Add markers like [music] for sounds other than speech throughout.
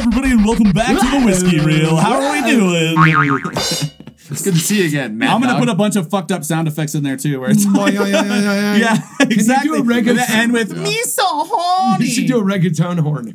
everybody, and welcome back to the Whiskey Reel. How are we doing? [laughs] It's good to see you again, man. I'm gonna Dog. put a bunch of fucked up sound effects in there too, where it's [laughs] like, yeah, yeah, yeah, yeah, yeah. [laughs] yeah, exactly. a reggae- And end with me so horny. [laughs] You should do a reggaeton horn.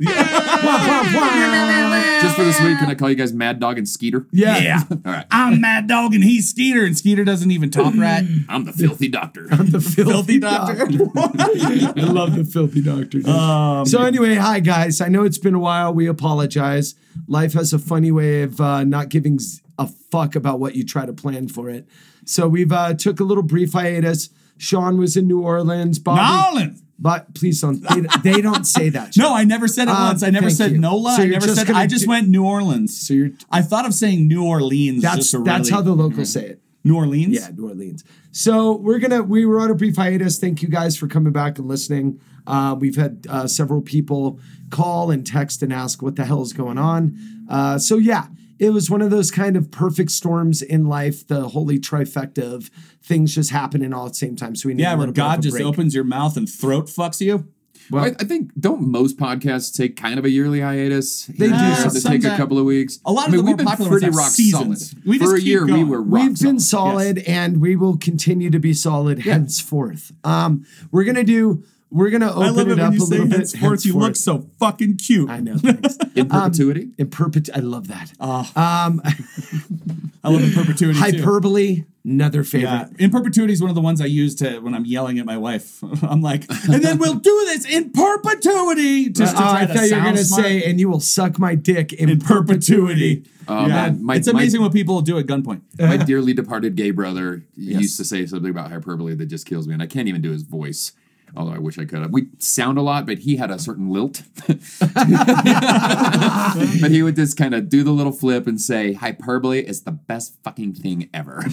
Just for this week, can I call you guys Mad Dog and Skeeter? Yeah. yeah. All right. I'm Mad Dog and he's Skeeter, and Skeeter doesn't even talk right. I'm the filthy doctor. I'm the Filthy doctor. I love the filthy doctor. Um, so anyway, hi guys. I know it's been a while. We apologize. Life has a funny way of uh, not giving z- a fuck about what you try to plan for it. So we've uh, took a little brief hiatus. Sean was in New Orleans. Bobby, Nolan. but please don't. They, they don't say that. [laughs] No, I never said it Uh, once. I never thank said you. NOLA. So I you're never just said. gonna I just do- went New Orleans. So you're. I thought of saying New Orleans. That's just to that's really, how the locals say it. New Orleans. Yeah, New Orleans. So we're gonna we were on a brief hiatus. Thank you guys for coming back and listening. Uh, we've had uh, several people call and text and ask what the hell is going on. Uh, so yeah, it was one of those kind of perfect storms in life, the holy trifecta of things just happening all at the same time. So we need Yeah, a where little bit of God a just break. opens your mouth and throat fucks you. Well, I, I think don't most podcasts take kind of a yearly hiatus? They Here do. and there Some to take a couple of weeks. A lot of I mean, the more we've been popular ones pretty have rock seasons. solid. We just For a keep year, we were rock We've been solid. solid and we will continue to be solid henceforth. Um, we're gonna do. We're gonna I open love it it when up you a say little bit. henceforth. You look so fucking cute. I know. Thanks. [laughs] in perpetuity. in perpet. I love that. Ah. um, [laughs] I love in perpetuity too. hyperbole. Another favorite. Yeah, in perpetuity is one of the ones I use to when I'm yelling at my wife. [laughs] I'm like, and then we'll do this in perpetuity. Just to Uh, try I to thought you were gonna smart. say, and you will suck my dick in, in perpetuity. Oh, yeah, man, my- it's my- amazing what people do at gunpoint. My dearly departed gay brother used to say something about hyperbole that just kills me, and I can't even do his voice. Although I wish I could. We sound a lot, but he had a certain lilt. [laughs] but he would just kind of do the little flip and say, "Hyperbole is the best fucking thing ever." [laughs]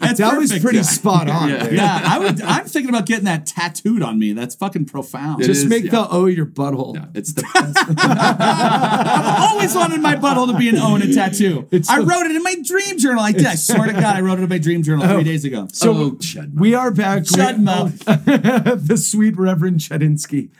That's That was pretty Yeah. spot on. Yeah. Yeah, I would. I'm thinking about getting that tattooed on me. That's fucking profound. It Just is, make yeah. the O your butthole. Yeah, it's the [laughs] best. I've always wanted my butthole to be an O and a tattoo. It's I the- wrote it in my dream journal. I did. I swear to God, I wrote it in my dream journal three oh. days ago. So oh, we are back. Shut We- [laughs] the sweet Reverend Chedinsky.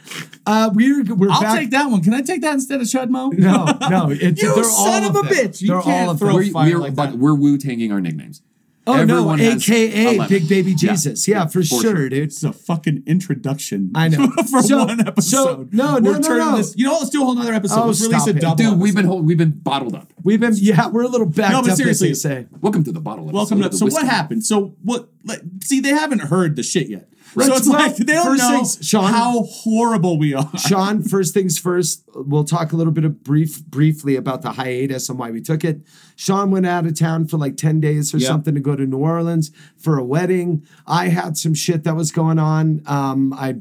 Uh, we're we're I'll back. take that one. Can I take that instead of Chudmo? [laughs] No, no. It's, You they're son all of a them. bitch. You They're can't all throw them. we, fire we're, like but that. we're Wu tanging our nicknames. Oh Everyone no, AKA 11. Big Baby Yeah. Jesus. Yeah, for, For sure, sure. dude. It's a fucking introduction. I know. [laughs] for So- one episode. so- no, no, We're no, no. This, you know, what? let's do a whole nother episode. Oh, let's release a double. Dude, we've been episode. hold, we've been bottled up. We've been yeah, we're a little backed No, but up. seriously. say. Welcome to the bottle. welcome episode to. of the So what happened? So what? Like, see, they haven't heard the shit yet. Right, So it's well, like they don't know things, Sean- how horrible we are. Sean, first things first, we'll talk a little bit of brief briefly about the hiatus and why we took it. Sean went out of town for like 10 days or Yeah. something to go to New Orleans for a wedding. I had some shit that was going on. Um, I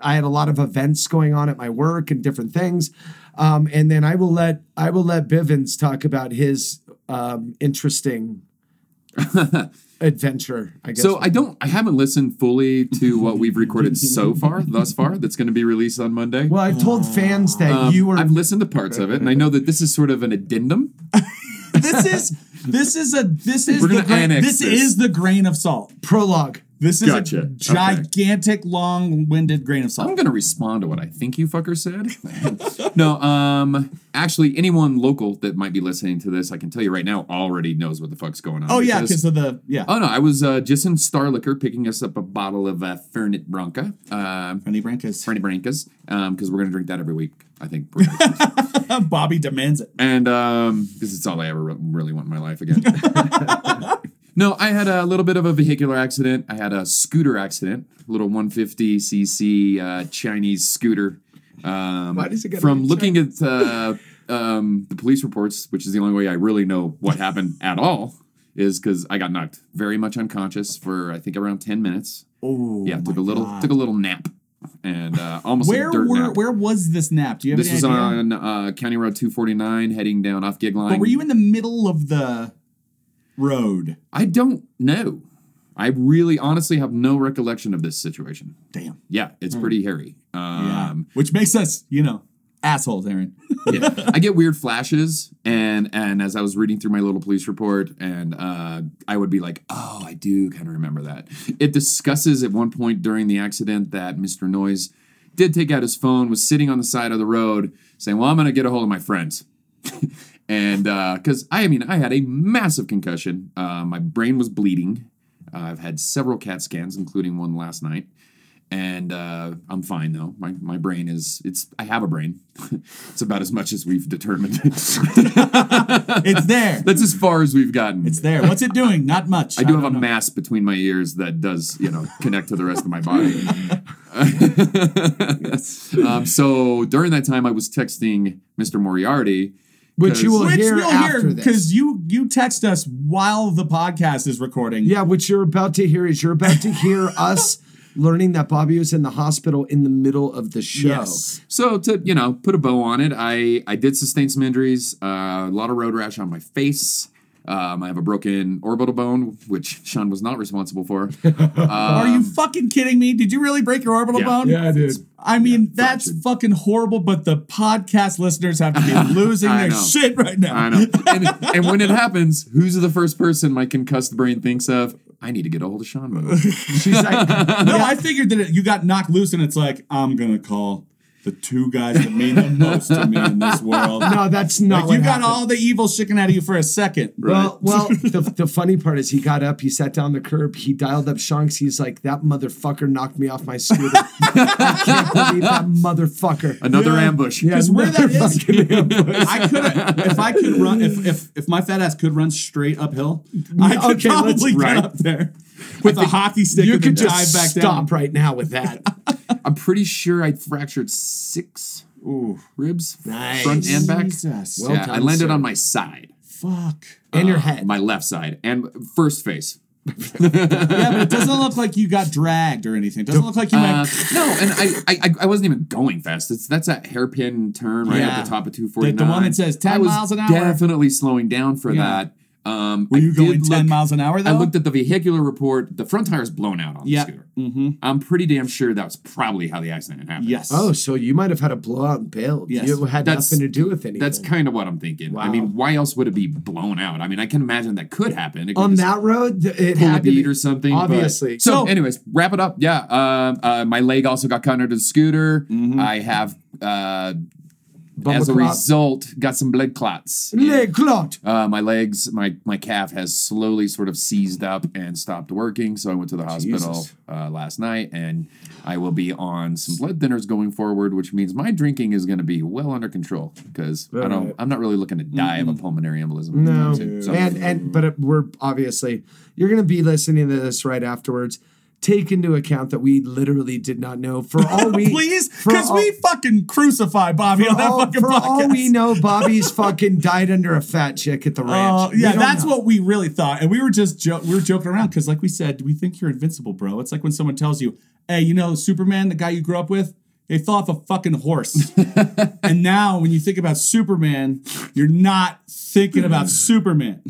I had a lot of events going on at my work and different things. Um, and then I will let I will let Bivens talk about his um, interesting [laughs] adventure, I guess. So I don't, I haven't listened fully to what we've recorded [laughs] so far, thus far. That's going to be released on Monday. well, I've told fans that Um, you were I've listened to parts of it, and I know that this is sort of an addendum. [laughs] this is this is a this is We're the gonna grain, annex this, this. is the grain of salt. prologue. This is Gotcha. a Okay. gigantic, long-winded grain of salt. I'm going to respond to what I think you fucker said. [laughs] no, um, actually, anyone local that might be listening to this, I can tell you right now, already knows what the fuck's going on. Oh yeah, because- because of the yeah. Oh no, I was uh, just in Star Liquor picking us up a bottle of uh, Fernet Branca, uh, Fanny Brancas. Fernet Brancas, because we're gonna drink that every week. I think, [laughs] Bobby demands it. and um, this is all I ever re- really want in my life again. [laughs] no, I had a little bit of a vehicular accident. I had a scooter accident, a little 150 cc uh, Chinese scooter. Um, Why does it from looking at uh, um, the police reports, which is the only way I really know what happened at all, is because I got knocked very much unconscious for I think around 10 minutes. Oh Yeah, took a little took a little nap, and uh, almost Where were nap. where was this nap? Do you have This was idea? on uh, County Road 249, heading down off Gig Line. But were you in the middle of the road? I don't know. I really, honestly, have no recollection of this situation. Damn. Yeah, it's pretty hairy. Yeah. Um, Which makes us, you know, assholes, Aaron. [laughs] yeah. I get weird flashes, and and as I was reading through my little police report, and uh, I would be like, oh, I do kind of remember that. It discusses at one point during the accident that Mr. Noise did take out his phone, was sitting on the side of the road saying, Well, I'm going to get a hold of my friends. [laughs] and because I mean, I had a massive concussion. Uh, my brain was bleeding. Uh, I've had several CAT scans, including one last night. And uh, I'm fine though. My, my brain is it's I have a brain. [laughs] it's about as much as we've determined. [laughs] It's there. [laughs] That's as far as we've gotten. It's there. What's it doing? Not much. I do have a know. mass between my ears that does, you know, connect to the rest of my body. um, so during that time, I was texting Mr. Moriarty. Which you will Which hear you'll after hear this. because you you text us while the podcast is recording. Yeah, what you're about to hear is you're about to hear [laughs] us learning that Bobby was in the hospital in the middle of the show. Yes. So to you know put a bow on it, I I did sustain some injuries, uh, a lot of road rash on my face. Um, I have a broken orbital bone, which Sean was not responsible for. [laughs] Are you fucking kidding me? Did you really break your orbital yeah. bone? Yeah, dude. I mean, that's fractured. fucking horrible, but the podcast listeners have to be [laughs] losing their know. shit right now. I know. [laughs] And, and when it happens, who's the first person my concussed brain thinks of? I need to get a hold of Sean. [laughs] She's like, No, I figured that it, you got knocked loose, and it's like I'm gonna call the two guys that mean the most to me in this world. no, that's not Like, what you got happened. all the evil shaking out of you for a second. Well, well, [laughs] the, the funny part is he got up, he sat down the curb, he dialed up Shanks. He's like, that motherfucker knocked me off my scooter. [laughs] I can't believe that motherfucker. Another Yeah. ambush. Yeah, Because where that another is, fucking ambush. I could if I could run if if if my fat ass could run straight uphill, I could Okay, let's- probably get right. up there with a hockey stick You and could just dive back stop down. right now with that. [laughs] I'm pretty sure I fractured six Ooh, ribs, Nice. front and back. Jesus. Well yeah, I landed sir. on my side, fuck. In your uh, head. my left side, and first face. Yeah, but it [laughs] doesn't look like you got dragged or anything. It doesn't look like you Uh, went. no, and I, I I- I wasn't even going fast. It's that's that hairpin turn right Yeah. at the top of The, 249. the one that says 10 I was miles an hour. Definitely slowing down for Yeah. that. Um, Were you did going 10 look- miles an hour though? I looked at the vehicular report. The front tire's blown out on Yeah. the scooter. Mm-hmm. I'm pretty damn sure that was probably how the accident happened. Yes. Oh, so you might have had a blowout and bailed. Yes. You had That's- nothing to do with anything. That's kind of what I'm thinking. Wow. I mean, why else would it be blown out? I mean, I can imagine that could happen. Could on that road. It pull a had to be or something. but- Obviously. So, So- anyways, wrap it up. Yeah. Um, uh, my leg also got cut under the scooter. Mm-hmm. I have, uh, Bumper as a clot. result, got some blood clots. Leg clot. Uh, my legs, my my calf has slowly sort of seized up and stopped working. So I went to the hospital uh, last night, and I will be on some blood thinners going forward, which means my drinking is going to be well under control because I don't. I'm not really looking to die of a pulmonary embolism. No, So- and and but it, we're obviously you're gonna be listening to this right afterwards. Take into account that we literally did not know for all [laughs] we Please, because we fucking crucify Bobby on for, that all, fucking for all we know, Bobby's [laughs] fucking died under a fat chick at the Oh, ranch. We yeah, that's know. what we really thought, and we were just jo- we were joking around because, like we said, we think you're invincible, bro. It's like when someone tells you, "Hey, you know Superman, the guy you grew up with, they fell off a fucking horse," [laughs] and now when you think about Superman, you're not thinking about Superman.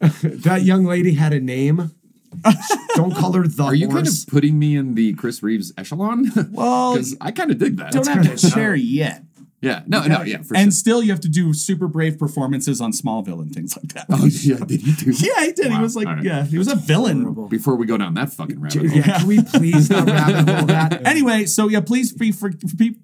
that young lady had a name. [laughs] don't call her the Are you kind of putting me in the Chris Reeves echelon? [laughs] Well, because I kind of dig that. Don't have to share yet. yeah, no, no, yeah, for and sure. still, you have to do super brave performances on Smallville and things like that. Oh yeah, did he do? [laughs] yeah, he did. He was like, all right. yeah, he was a villain. Horrible. Before we go down that fucking rabbit hole, Yeah, can we please not rabbit hole that? Anyway, so yeah, please be for, be,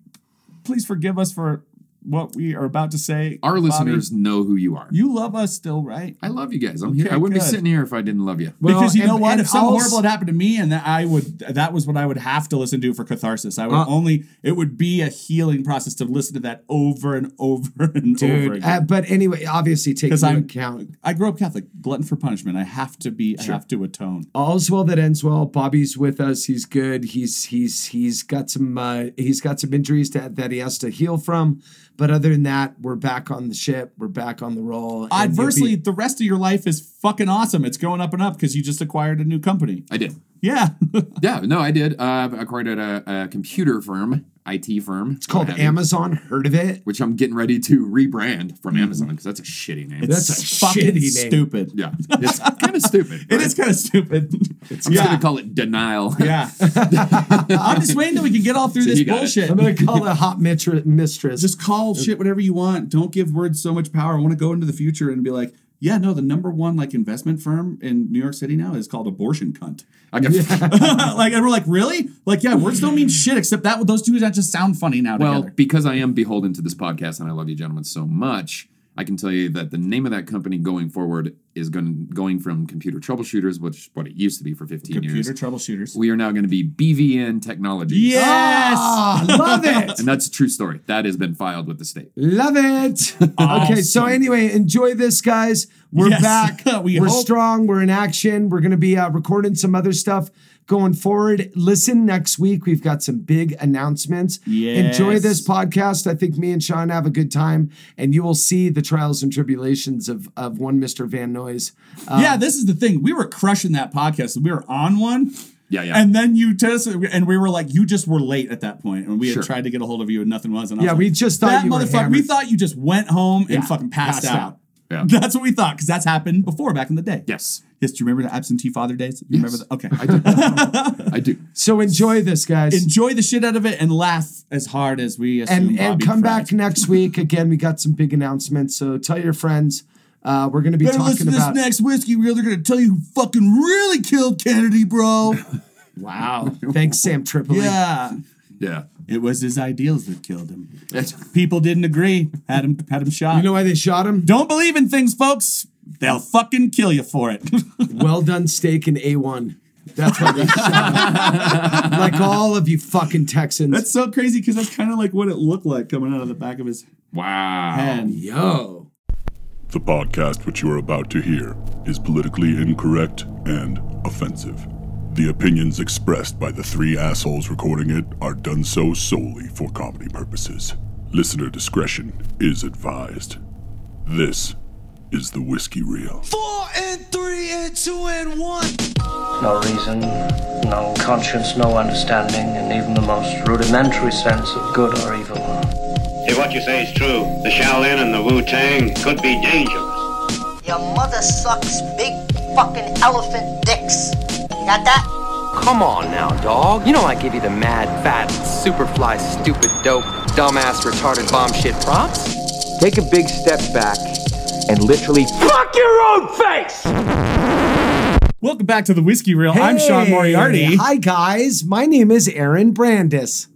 please forgive us for what we are about to say. our Bobby. listeners know who you are. you love us still, right? I love you guys. I'm here. I wouldn't be sitting here if I didn't love you. Well, because you and- know what? and If something horrible s- had happened to me, and that I would, that was what I would have to listen to for catharsis. I would Uh, only, it would be a healing process to listen to that over and over [laughs] and over Dude, again. uh, but anyway, obviously take 'Cause into I'm- account I grew up Catholic, glutton for punishment. I have to be, I have to atone. all's well that ends well. Bobby's with us. He's good. He's he's he's got some uh, he's got some injuries that that he has to heal from. But other than that, we're back on the ship. We're back on the roll. Adversely, be- the rest of your life is fucking awesome. It's going up and up because you just acquired a new company. I did. Yeah. [laughs] Yeah, no, I did. Uh, I acquired a, a computer firm, IT firm. it's called Amazon. Heard of it? which I'm getting ready to rebrand from hmm. Amazon because that's a shitty name. That's a fucking shitty name. stupid. yeah, it's kind of stupid. [laughs] It is kind of stupid. I'm just gonna call it denial. [laughs] Yeah. [laughs] I'm just waiting till we can get all through So this you got it. bullshit. I'm gonna call it hot mistress. Just call shit whatever you want. Don't give words so much power. I want to go into the future and be like, Yeah, no, the number one like investment firm in New York City now is called Abortion Cunt. I got, [laughs] like, and we're like, really? Like, yeah, words don't mean shit except that those two that just sound funny now well, together. because I am beholden to this podcast and I love you gentlemen so much, I can tell you that the name of that company going forward is going going from computer troubleshooters, which what it used to be for 15 Computer years. Computer troubleshooters. We are now going to be BVN Technologies. yes. Ah, [laughs] love it. And that's a true story. That has been filed with the state. Love it. Okay, so anyway, enjoy this, guys. We're Yes. back. [laughs] We are hope. strong. We're in action. We're going to be uh, recording some other stuff going forward. Listen next week. We've got some big announcements. Enjoy this podcast. I think me and Sean have a good time, and you will see the trials and tribulations of of one Mr. Van Noyes. Uh, yeah, this is the thing. We were crushing that podcast. We were on one. Yeah, yeah. And then you test and we were like, you just were late at that point, and we had tried to get a hold of you, and nothing was. And I Yeah, was we just thought that you were motherfucker. We thought you just went home Yeah, and fucking passed, passed out. out. Yeah. That's what we thought because that's happened before back in the day. yes, Yes. Do you remember the absentee father days? You remember that? Okay. I do. I do. [laughs] So enjoy this, guys. Enjoy the shit out of it and laugh as hard as we assume and and Bobby come cried. back next [laughs] week. Again, we got some big announcements. So tell your friends. Uh, we're going to be Better talking listen to this next whiskey reel. They're gonna tell you who fucking really killed Kennedy, bro. Wow! [laughs] Thanks, Sam Tripoli. yeah. Yeah. It was his ideals that killed him. People didn't agree. Had him had him shot. You know why they shot him? Don't believe in things, folks. They'll fucking kill you for it. [laughs] Well done steak and A1. That's why they shot him. [laughs] Like all of you fucking Texans. that's so crazy because that's kind of like what it looked like coming out of the back of his wow. head. Yo. The podcast which you are about to hear is politically incorrect and offensive. The opinions expressed by the three assholes recording it are done so solely for comedy purposes. Listener discretion is advised. This is the Whiskey Reel. Four and three and two and one. No reason, no conscience, no understanding, and even the most rudimentary sense of good or evil. If what you say is true, the Shaolin and the Wu Tang could be dangerous. Your mother sucks big fucking elephant dicks. You got that? Come on now, dog. You know I give you the mad, fat, superfly, stupid, dope, dumbass, retarded bomb shit props. Take a big step back and literally fuck your own face! Welcome back to the Whiskey Reel. I'm Sean Hey, Moriarty. Hi, guys. My name is Aaron Brandis.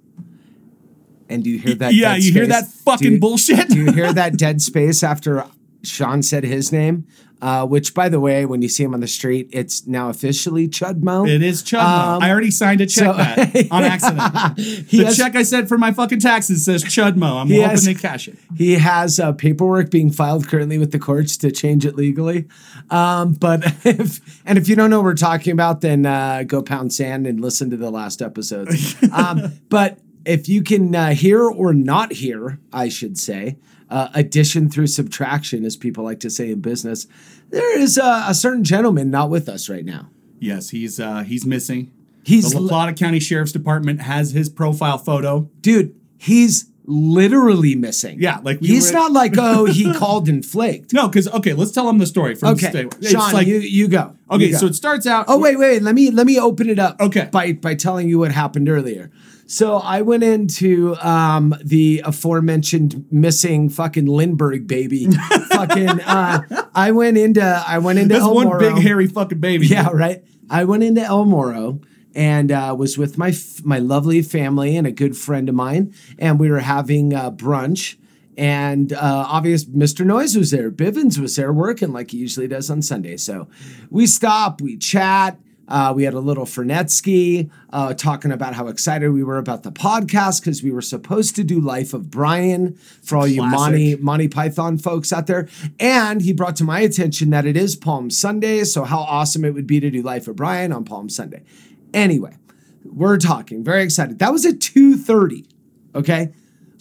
And do you hear that? yeah, dead you hear space? that fucking Do you- bullshit? Do you hear that dead space after Sean said his name? Uh, which, by the way, when you see him on the street, it's now officially Chudmo. It is Chudmo. Um, I already signed a check so- that [laughs] on accident. He the has- check I sent for my fucking taxes says Chudmo. I'm hoping has- they cash it. He has uh, paperwork being filed currently with the courts to change it legally. Um, but [laughs] if and if you don't know what we're talking about, then uh, go pound sand and listen to the last episodes. [laughs] um, but if you can uh, hear or not hear, I should say, uh, addition through subtraction, as people like to say in business, there is uh, a certain gentleman not with us right now. Yes, he's uh he's missing. He's the La Plata County Sheriff's Department has his profile photo. dude. He's literally missing. Yeah, like we he's were- not like oh he [laughs] called and flaked. No, because okay, let's tell him the story from Okay, it's Sean, like- you you go. okay, You go. so it starts out. Oh wait, wait. Let me let me open it up. Okay. By by telling you what happened earlier. So I went into um, the aforementioned missing fucking Lindbergh baby. [laughs] fucking. Uh, I went into I went into that's El one Moro. big hairy fucking baby. Yeah, right. I went into El Moro and uh, was with my f- my lovely family and a good friend of mine, and we were having uh, brunch. And uh, obvious, Mr. Noise was there. Bivens was there working like he usually does on Sunday. So we stop, we chat. Uh, we had a little Frenetsky uh, talking about how excited we were about the podcast because we were supposed to do Life of Brian for all you Classic. Monty Monty Python folks out there. And he brought to my attention that it is Palm Sunday, so how awesome it would be to do Life of Brian on Palm Sunday. Anyway, we're talking, very excited. That was at 2:30. Okay.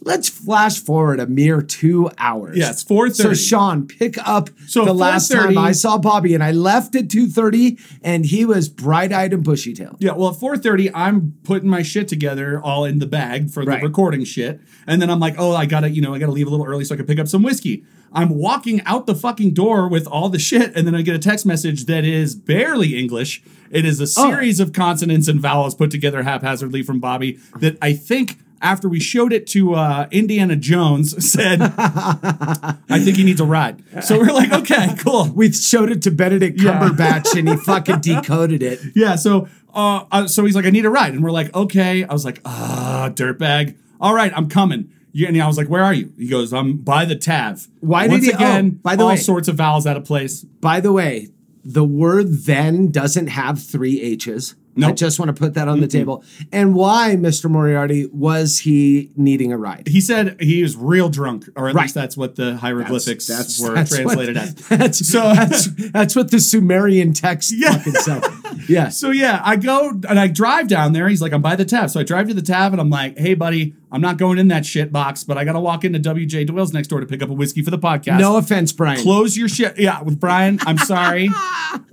Let's flash forward a mere two hours. Yeah, it's 4:30. So Sean, pick up So the last time I saw Bobby, and I left at 2:30, and he was bright-eyed and bushy-tailed. Yeah, well, at 4:30, I'm putting my shit together all in the bag for Right. the recording shit. And then I'm like, oh, I gotta, you know, I gotta leave a little early so I can pick up some whiskey. I'm walking out the fucking door with all the shit, and then I get a text message that is barely English. It is a Oh. series of consonants and vowels put together haphazardly from Bobby that I think after we showed it to uh, Indiana Jones, [laughs] said, "I think he needs a ride." So we're like, "Okay, [laughs] cool." We showed it to Benedict Yeah. Cumberbatch and he fucking decoded it. [laughs] Yeah, so uh, uh, so he's like, I need a ride, and we're like, okay. I was like, ah, dirtbag. All right, I'm coming. Yeah, and I was like, where are you? He goes, I'm by the Tav. Why did he- again? oh, by the all way- sorts of vowels out of place. By the way, the word then doesn't have three H's. I just want to put that on the table. And why, Mr. Moriarty, was he needing a ride? He said he was real drunk, or at Right. least that's what the hieroglyphics That's- were that's what- translated as. [laughs] That's, So- [laughs] that's, that's what the Sumerian text Yeah. fucking said. [laughs] Yes. So yeah, I go and I drive down there. He's like, I'm by the Tav. So I drive to the Tav and I'm like, hey buddy, I'm not going in that shit box, but I gotta walk into WJ Doyle's next door to pick up a whiskey for the podcast. no offense, Brian. Close your shit. Yeah, with Brian, I'm sorry.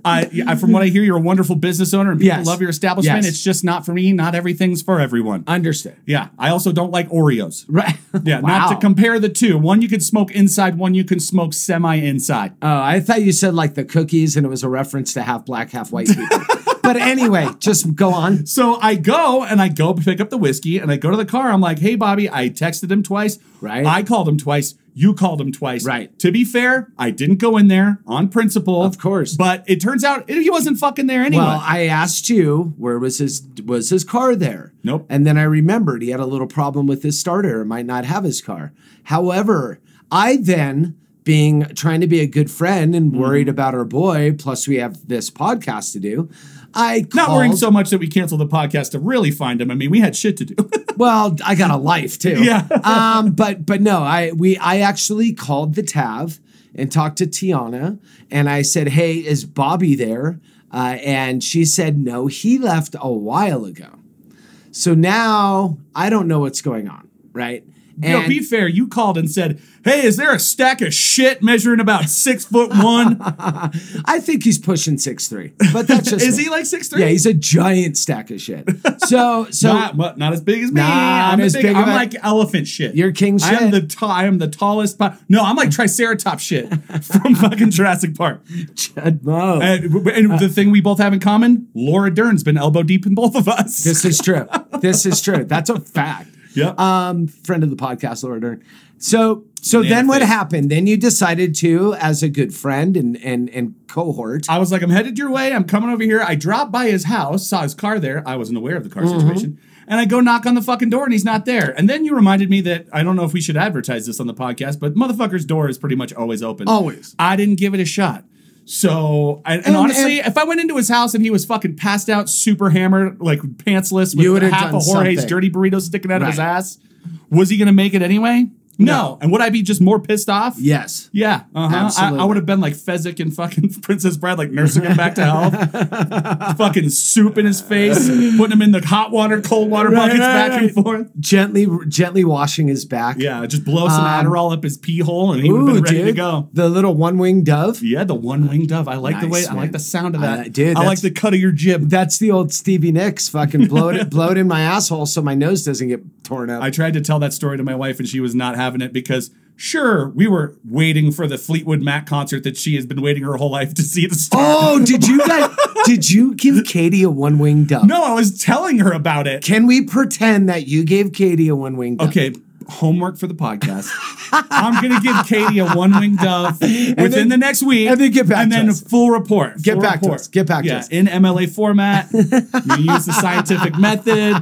I, I from what I hear, you're a wonderful business owner and people Yes. love your establishment. Yes. It's just not for me. Not everything's for everyone. Understood. yeah, I also don't like Oreos. Right. [laughs] Yeah, Wow. not to compare the two. One you can smoke inside, one you can smoke semi inside. Oh, I thought you said like the cookies and it was a reference to half black, half white people. [laughs] but anyway, just go on. So I go and I go pick up the whiskey and I go to the car. I'm like, hey, Bobby, I texted him twice. Right. I called him twice. You called him twice. Right. To be fair, I didn't go in there on principle. Of course. But it turns out he wasn't fucking there anyway. Well, I asked you where was his was his car there? Nope. And then I remembered he had a little problem with his starter and might not have his car. However, I then being trying to be a good friend and Mm-hmm. worried about our boy, plus we have this podcast to do. I Not worrying so much that we canceled the podcast to really find him. I mean, we had shit to do. [laughs] Well, I got a life too. Yeah. [laughs] um, but but no, I we I actually called the Tav and talked to Tiana, and I said, "Hey, is Bobby there?" Uh, and she said, "No, he left a while ago." So now I don't know what's going on, right? You know, be fair, you called and said, Hey, is there a stack of shit measuring about six foot one? [laughs] I think he's pushing six three, but that's just [laughs] is me. he like six three? Yeah, he's a giant stack of shit. So [laughs] so not, but not as big as me. I'm, as big, big I'm like elephant shit. You're king shit. I am the ta- I am the tallest. Po- no, I'm like Triceratops shit from fucking Jurassic Park. Chad Mo. And, and the thing we both have in common: Laura Dern's been elbow deep in both of us. This is true. This is true. That's a fact. Yep. Um, friend of the podcast, Laura Dern. So, so then what happened? Then you decided to, as a good friend and and and cohort. I was like, I'm headed your way. I'm coming over here. I dropped by his house, saw his car there. I wasn't aware of the car Mm-hmm. situation. And I go knock on the fucking door and he's not there. And then you reminded me that I don't know if we should advertise this on the podcast, but motherfucker's door is pretty much always open. Always. I didn't give it a shot. So, and, and oh, And- honestly, and- if I went into his house and he was fucking passed out, super hammered, like pantsless, with half of Jorge's something. dirty burrito sticking out of his ass, was he going to make it anyway? No. And would I be just more pissed off? Yes. Yeah, uh-huh. I, I would have been like Fezzik and fucking [laughs] Princess Bride, like nursing him back to health. [laughs] fucking soup in his face, putting him in the hot water, cold water Right, buckets right, back and forth. Gently, gently washing his back. Yeah, just blow some Um, Adderall up his pee hole and he would have been ready dude. to go. The little one winged dove. Yeah, the one winged dove. I like the way Nice, I like the sound of Uh, that. dude, I like the cut of your jib. That's the old Stevie Nicks. Fucking blow it, [laughs] blow it in my asshole so my nose doesn't get torn up. I tried to tell that story to my wife and she was not having it because sure, we were waiting for the Fleetwood Mac concert that she has been waiting her whole life to see the start. oh, did you [laughs] guys? did you give Katie a one winged dove? No, I was telling her about it. Can we pretend that you gave Katie a one winged dove? Okay, homework for the podcast. I'm gonna give Katie a one winged dove [laughs] within then- the next week, and then get back and then us. full report. Get full back to us. Get back to us. in MLA format. you use the scientific method.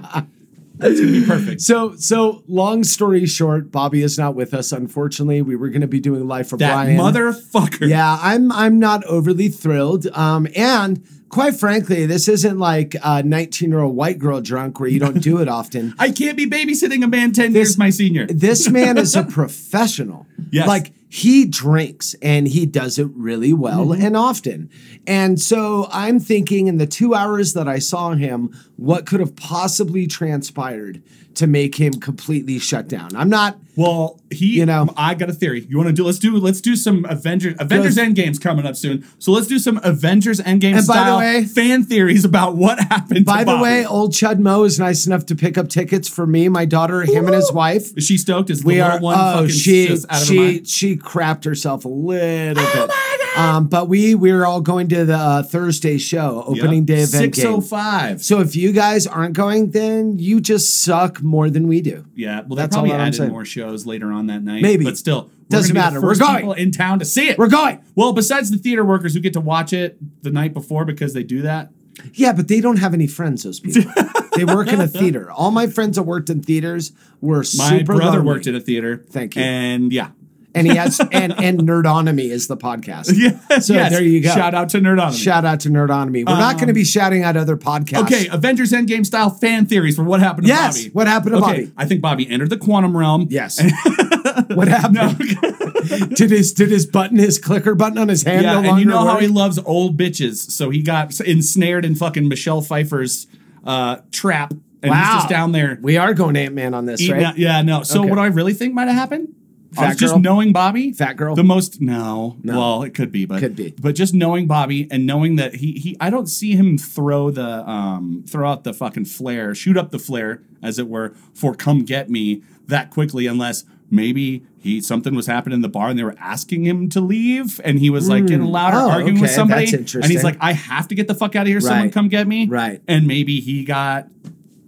It's gonna be perfect. So, so long story short, Bobby is not with us. Unfortunately, we were going to be doing live for That Brian. motherfucker. Yeah, I'm I'm not overly thrilled. Um, and quite frankly, this isn't like a 19 year old white girl drunk where you don't do it often. [laughs] I can't be babysitting a man ten years my senior. [laughs] This man is a [laughs] professional. Yes. Like he drinks and he does it really well Mm-hmm. and often. And so I'm thinking in the two hours that I saw him, what could have possibly transpired to make him completely shut down? I'm not. Well, he, You know. I got a theory. You want to do? Let's do. Let's do some Avengers. Avengers End Games coming up soon, so let's do some Avengers End Endgame And by the way- fan theories about what happened. By the Bobby. way, old Chud Mo is nice enough to pick up tickets for me, my daughter, him, and his wife. is she stoked? Is We are. one Oh, fucking she just out of her she she crapped herself a little bit. Um, but we we're all going to the uh, Thursday show, opening day event. Six oh five. So if you guys aren't going, then you just suck more than we do. Yeah, well, That's probably all I'm added saying. more shows later on that night. Maybe. but still, Doesn't we're matter. The We're going. people in town to see it. We're going. Well, besides the theater workers who get to watch it the night before because they do that. Yeah, but they don't have any friends. Those people. [laughs] they work in a theater. All my friends that worked in theaters were My super brother lonely. worked in a theater. Thank you. And yeah. And he has and and Nerdonomy is the podcast. [laughs] Yeah. So yes. there you go. Shout out to Nerdonomy. Shout out to Nerdonomy. We're not going to be shouting out other podcasts. Okay, Avengers Endgame style fan theories for what happened to Yes, Bobby. what happened to okay, Bobby? I think Bobby entered the quantum realm. Yes. [laughs] what happened? [laughs] did his did his button his clicker button on his hand Yeah, no and you know how he loves old bitches, so he got ensnared in fucking Michelle Pfeiffer's uh, trap, and wow. he's just down there. We are going Ant Man on this, eating right? out- yeah, no. So Okay. what I really think might have happened? Fat was just knowing Bobby. Fat girl? The most no. No. Well, it could be, but Could be. But just knowing Bobby and knowing that he he I don't see him throw the um throw out the fucking flare, shoot up the flare, as it were, for come get me that quickly unless maybe he something was happening in the bar and they were asking him to leave and he was like getting louder Oh, arguing with okay, somebody that's and interesting. he's like I have to get the fuck out of here someone Right. come get me Right. and maybe he got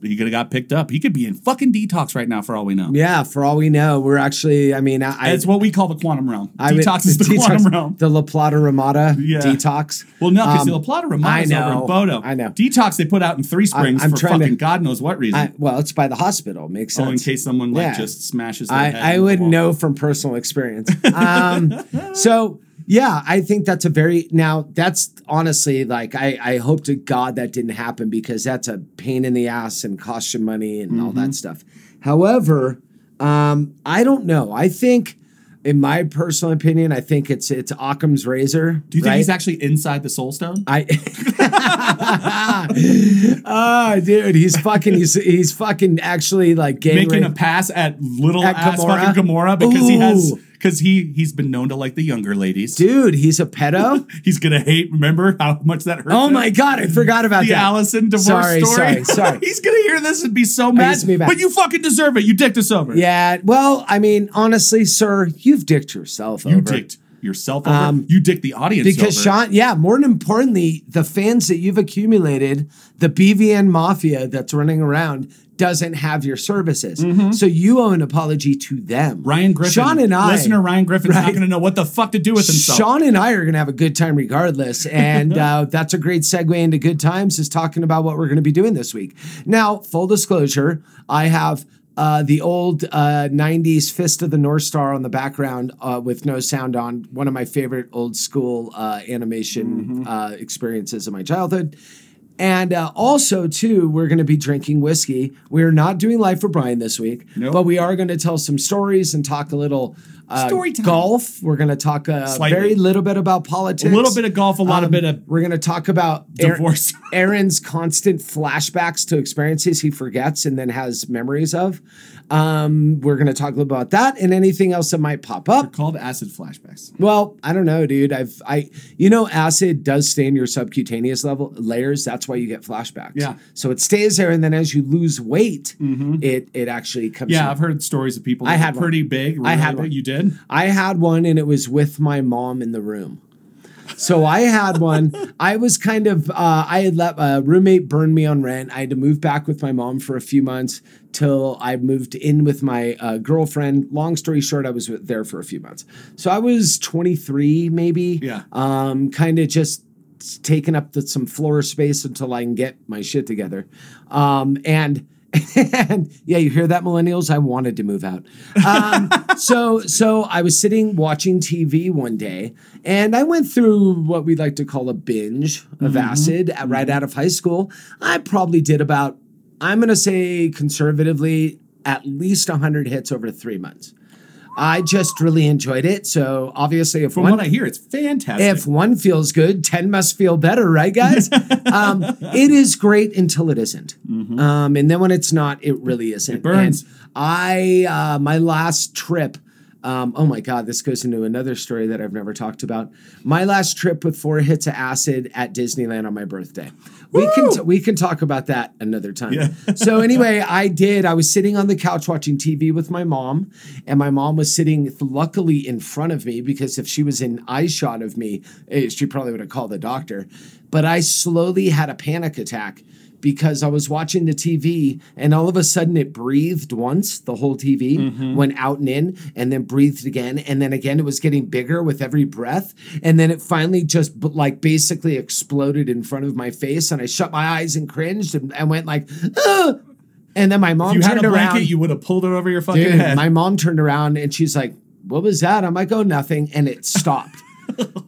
he could have got picked up he could be in fucking detox right now for all we know Yeah, for all we know, we're actually. I mean, I. it's what we call the quantum realm. I detox is the [laughs] quantum realm. The La Plata Ramada Yeah. detox. Well, no, because Um, the La Plata I Ramada's over in Bodo. I know. Detox they put out in Three Springs I'm for trying to- fucking God knows what reason. I, well, it's by the hospital. Makes sense. oh, in case someone like Yeah. just smashes their head. I, I would know from personal experience. [laughs] Um, so yeah, I think that's a very now that's honestly like I, I hope to God that didn't happen because that's a pain in the ass and cost you money and all Mm-hmm. that stuff. However, um, I don't know. I think in my personal opinion, I think it's it's Occam's razor. Do you think right? he's actually inside the Soul Stone? I [laughs] oh dude, he's fucking he's he's fucking actually like Making rape- a pass at little At ass Gamora? fucking Gamora because he has Ooh. Because he he's been known to like the younger ladies. dude, he's a pedo. [laughs] He's gonna hate. Remember how much that hurt? Oh him? my god, I forgot about The that. Allison divorce Sorry, story. sorry, [laughs] sorry. he's gonna hear this and be so mad. be. But you fucking deserve it. You dicked us over. Yeah, well, I mean, honestly, sir, you've dicked yourself over. You dicked yourself over. Um, you dicked the audience Because over. Sean, yeah, more than importantly, the fans that you've accumulated, the BVN mafia that's running around doesn't have your services. So you owe an apology to them. Mm-hmm. Ryan Griffin, Sean and I, listener Ryan Griffin's not going to know what the fuck to do with himself. Sean and I are going to have a good time regardless. [laughs] And uh, that's a great segue into good times is talking about what we're going to be doing this week. Now, full disclosure, I have uh, the old uh, 90s Fist of the North Star on the background uh, with no sound on. One of my favorite old school uh, animation Mm-hmm. uh, experiences of my childhood. And uh, also, too, we're going to be drinking whiskey. We're not doing Life for Brian this week, Nope. but we are going to tell some stories and talk a little uh, Story time. golf. We're going to talk a Slightly. very little bit about politics. A little bit of golf, a lot of bit of We're going to talk about divorce. [laughs] Aaron's constant flashbacks to experiences he forgets and then has memories of. Um, we're going to talk a little about that and anything else that might pop up. called acid flashbacks. Well, I don't know, dude. I've I you know acid does stay in your subcutaneous level layers. That's why you get flashbacks. Yeah. So it stays there, and then as you lose weight, it it actually comes. Yeah. I've heard stories of people. I had pretty one. big. I had really. one. You did. I had one and it was with my mom in the room. So I had one. I was kind of uh, I had let a roommate burn me on rent. I had to move back with my mom for a few months till I moved in with my uh, girlfriend. Long story short, I was there for a few months. So I was 23, maybe. Yeah. Um, kind of just taking up the, some floor space until I can get my shit together. Um, and and yeah, you hear that, millennials? I wanted to move out. Um, [laughs] so so I was sitting watching TV one day, and I went through what we like to call a binge of acid uh, right out of high school. I probably did about, I'm gonna say conservatively, at least 100 hits over three months. I just really enjoyed it. So obviously, if From one, what I hear, it's fantastic. if one feels good, 10 must feel better, right, guys? [laughs] um, it is great until it isn't. Um, and then when it's not, it really isn't. burns. And I, uh, my last trip Um, oh my God, this goes into another story that I've never talked about. My last trip with four hits of acid at Disneyland on my birthday. We can t- we can talk about that another time. [laughs] so anyway, I did. I was sitting on the couch watching TV with my mom, and my mom was sitting luckily in front of me because if she was in eye shot of me, eh, she probably would have called the doctor. But I slowly had a panic attack because I was watching the TV and all of a sudden it breathed once, the whole TV Mm-hmm. went out and in, and then breathed again. And then again, it was getting bigger with every breath. And then it finally just like basically exploded in front of my face. And I shut my eyes and cringed and, and went like, "Ugh." and then my mom If you had turned a blanket, around. you would have pulled it over your fucking Dude, head. my mom turned around and she's like, What was that? I'm like, Oh, nothing. And it stopped.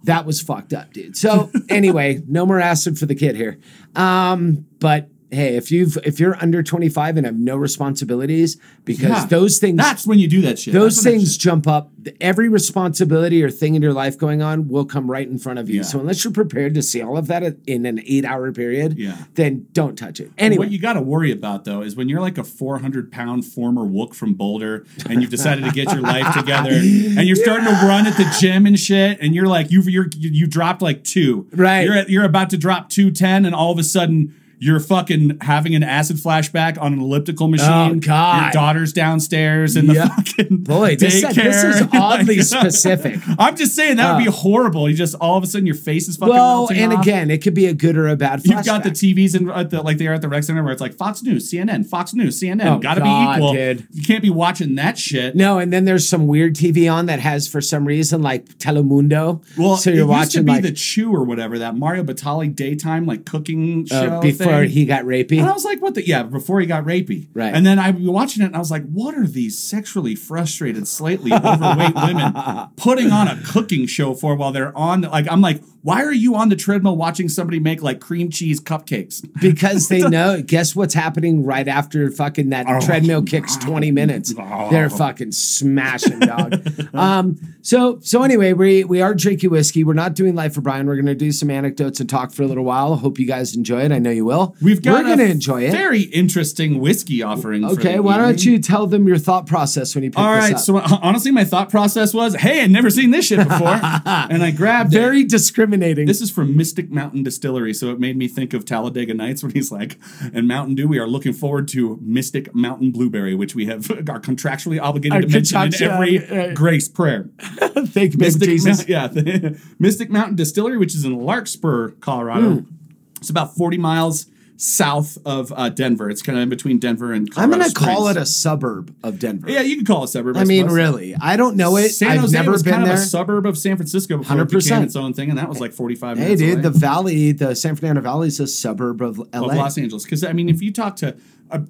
That was fucked up, dude. So anyway, no more acid for the kid here. Um, but hey, if you've if you're under 25 and have no responsibilities, because Yeah. those things That's when you do that shit. those That's when that things shit- jump up. Every responsibility or thing in your life going on will come right in front of you. Yeah. So unless you're prepared to see all of that in an eight hour period, Yeah. then don't touch it. Anyway, What you got to worry about though is when you're like a 400 pound former wook from Boulder and you've decided to get your life together [laughs] and you're starting to run at the gym and shit and you're like you've you're you you dropped like two Right. you're at, you're about to drop 210 and all of a sudden you're fucking having an acid flashback on an elliptical machine. Oh, God. Your daughter's downstairs in the fucking Boy, this- daycare. this is [laughs] oddly Like, specific. I'm just saying that would be Uh, horrible. You just all of a sudden your face is fucking well, and off. again, it could be a good or a bad. You've got the. TVs in at the, like they are at the rec center where it's like Fox News, CNN, Fox News, CNN. Oh, Got to God, be equal. dude. You can't be watching that shit. No, and then there's some weird TV on that has, for some reason, like Telemundo. Well, so you're watching like the Chew or whatever that Mario Batali daytime like cooking show uh, before thing. he got rapey. And I was like, what the? Yeah, before he got rapey. Right. And then I was watching it and I was like, what are these sexually frustrated, slightly overweight women [laughs] putting on a cooking show for while they're on? Like, I'm like, why are you on the treadmill watching somebody make like cream cheese cupcakes? because they [laughs] know. Guess what's happening right after fucking that Oh. treadmill kicks 20 minutes? They're fucking smashing, dog. um, so so anyway, we we are drinking whiskey. We're not doing life for Brian. We're gonna do some anecdotes and talk for a little while. Hope you guys enjoy it. I know you will. We've got We're gonna a enjoy it. Very interesting whiskey offering. Okay, why don't you tell them your thought process when you pick All this right. up? So uh, honestly, my thought process was, "Hey, I'd never seen this shit before," [laughs] and I grabbed it. very discriminating. This is from Mystic Mountain Distillery, so it made me think of Talladega Nights when he's like, "And Mountain Dew, we are looking forward to Mystic Mountain Blueberry, which we have [laughs] are contractually obligated Our to mention in every uh, grace prayer." [laughs] Thank you, Mystic, Jesus. Mount- yeah, Mystic Mountain Distillery, which is in Larkspur, Colorado. Hmm. It's about forty miles south of uh, Denver. It's kind of in between Denver and. I'm gonna call it a suburb of Denver. Yeah, you can call it a suburb. I mean, really, I don't know it. San I've Jose never was been kind there. of a suburb of San Francisco before it became 100%. its own thing, and that was like 45 Hey, minutes dude, away the Valley, the San Fernando Valley is a suburb of LA. of Los Angeles. Because, I mean, if you talk to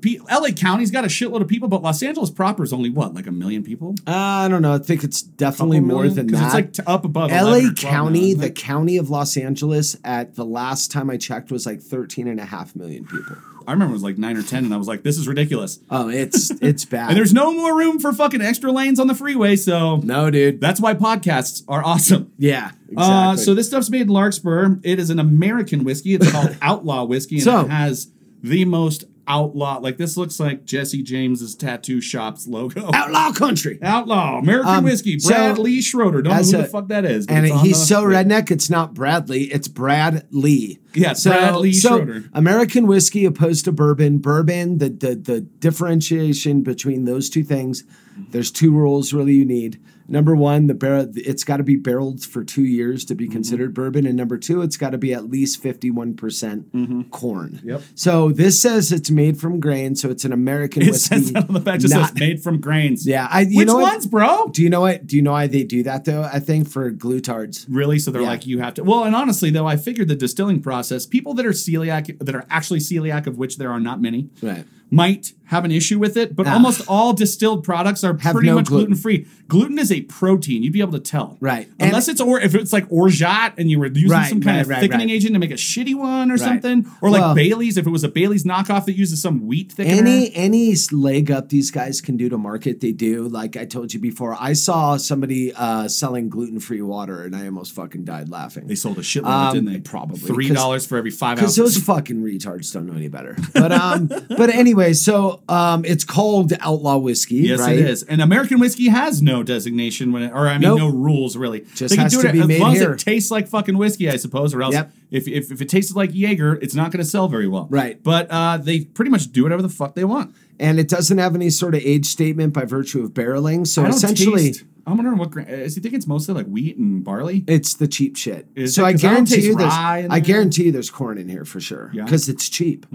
pe- LA County's got a shitload of people, but Los Angeles proper is only what, like a million people? Uh, I don't know. I think it's definitely more than that. It's like t- up above LA County, the county of Los Angeles, at the last time I checked, was like 13 and a half million people. I remember it was like nine or 10, and I was like, this is ridiculous. Oh, it's [laughs] it's bad. And there's no more room for fucking extra lanes on the freeway, so no, dude. that's why podcasts are awesome. Yeah, exactly. Uh, so this stuff's made in Larkspur. It is an American whiskey. It's called [laughs] Outlaw whiskey, and So- it has the most outlaw. Like this looks like Jesse James's tattoo shop's logo. [laughs] Outlaw Country. Outlaw American Um, whiskey. so, Brad Lee Schroeder. Don't know who a- the fuck that is. And he's the- so redneck, it's not Bradley, it's Brad Lee. Yeah, it's Brad Lee Schroeder. American whiskey opposed to bourbon. Bourbon, the, the the differentiation between those two things, there's two rules really you need. Number one, the barrel it's got to be barreled for two years to be Mm-hmm. considered bourbon, and number two, it's got to be at least fifty one percent corn. Mm-hmm. Yep. So this says it's made from grain, so it's an American It whiskey. says that on the back. Just not- says made from grains. yeah, I, you Which know what? ones, bro? Do you know what? Do you know why they do that though? I think for glutards. Really? So they're Yeah. like, you have to. Well, and honestly, though, I figured the distilling process, people that are celiac, that are actually celiac, of which there are not many, Right. might have an issue with it. But Ah. almost all distilled products are Have pretty no much gluten. free. Gluten is a protein. You'd be able to tell. Right. And- Unless it's or if it's like orgeat and you were using Right, some kind right, of right, thickening agent to make a shitty one or something, or like Well- Bailey's if it was a Bailey's knockoff that uses some wheat thickener. Any any leg up these guys can do to market, they do. Like I told you before, I saw somebody uh, selling gluten free water, and I almost fucking died laughing. they sold a shitload, Um, didn't they? probably, three dollars for every five Because those fucking retards don't know any better. But um, [laughs] but anyway, so So um, it's called outlaw whiskey, Yes, right? it is. And American whiskey has no designation when it, or I mean, Nope. no rules really. Just they can do to it be as made long here. as it tastes like fucking whiskey, I suppose. Or else, Yep. if, if if it tasted like Jaeger, it's not going to sell very well. Right. But uh, they pretty much do whatever the fuck they want. And it doesn't have any sort of age statement by virtue of barreling. So essentially, taste- I'm wondering what. Is he thinking it's mostly like wheat and barley? it's the cheap shit. Is so it? I 'Cause I don't guarantee taste you, there's, rye in I there. guarantee you, there's corn in here for sure Yeah. Mm-hmm. because it's cheap.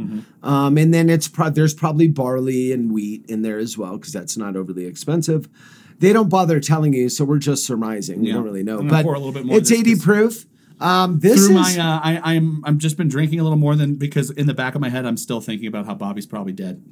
Um, and then it's pro- there's probably barley and wheat in there as well because that's not overly expensive. They don't bother telling you, so we're just surmising. We Yeah. don't really know, I'm gonna but pour a little bit more of it's this 80 'cause- proof. Um, this Through is my, uh, I, I'm I'm just been drinking a little more than because in the back of my head I'm still thinking about how Bobby's probably dead.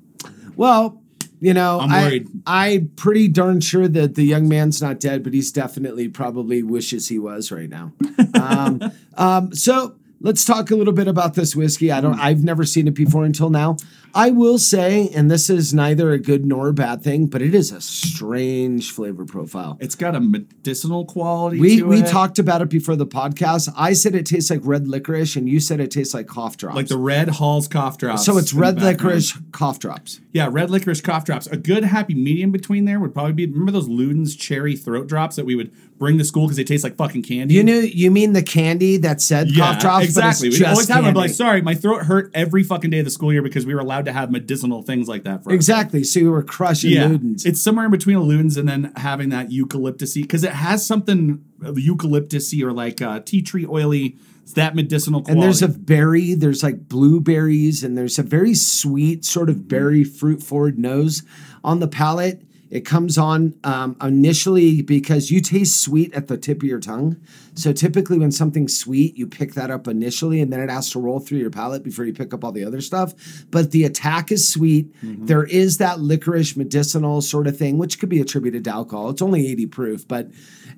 Well, you know, I'm I, worried. I'm pretty darn sure that the young man's not dead, but he's definitely probably wishes he was right now. [laughs] um, um, so let's talk a little bit about this whiskey. I don't. I've never seen it before until now. I will say, and this is neither a good nor a bad thing, but it is a strange flavor profile. It's got a medicinal quality. We we it. talked about it before the podcast. I said it tastes like red licorice, and you said it tastes like cough drops. like the red Hall's cough drops. so it's red licorice cough drops. Yeah, red licorice cough drops. A good happy medium between there would probably be. Remember those Luden's cherry throat drops that we would bring to school because they taste like fucking candy. You knew you mean the candy that said yeah, cough drops? exactly. We always have them. Like, sorry, my throat hurt every fucking day of the school year because we were allowed to have medicinal things like that. For Exactly. So you were crushing Yeah, Ludens. it's somewhere in between a Luden's and then having that eucalyptusy because it has something eucalyptusy or like uh, tea tree oily. It's that medicinal quality. and there's a berry, there's like blueberries, and there's a very sweet sort of berry fruit forward nose on the palate. It comes on um, initially because you taste sweet at the tip of your tongue. So typically, when something's sweet, you pick that up initially, and then it has to roll through your palate before you pick up all the other stuff. But the attack is sweet. There is that licorice medicinal sort of thing, which could be attributed to alcohol. It's only 80 proof, but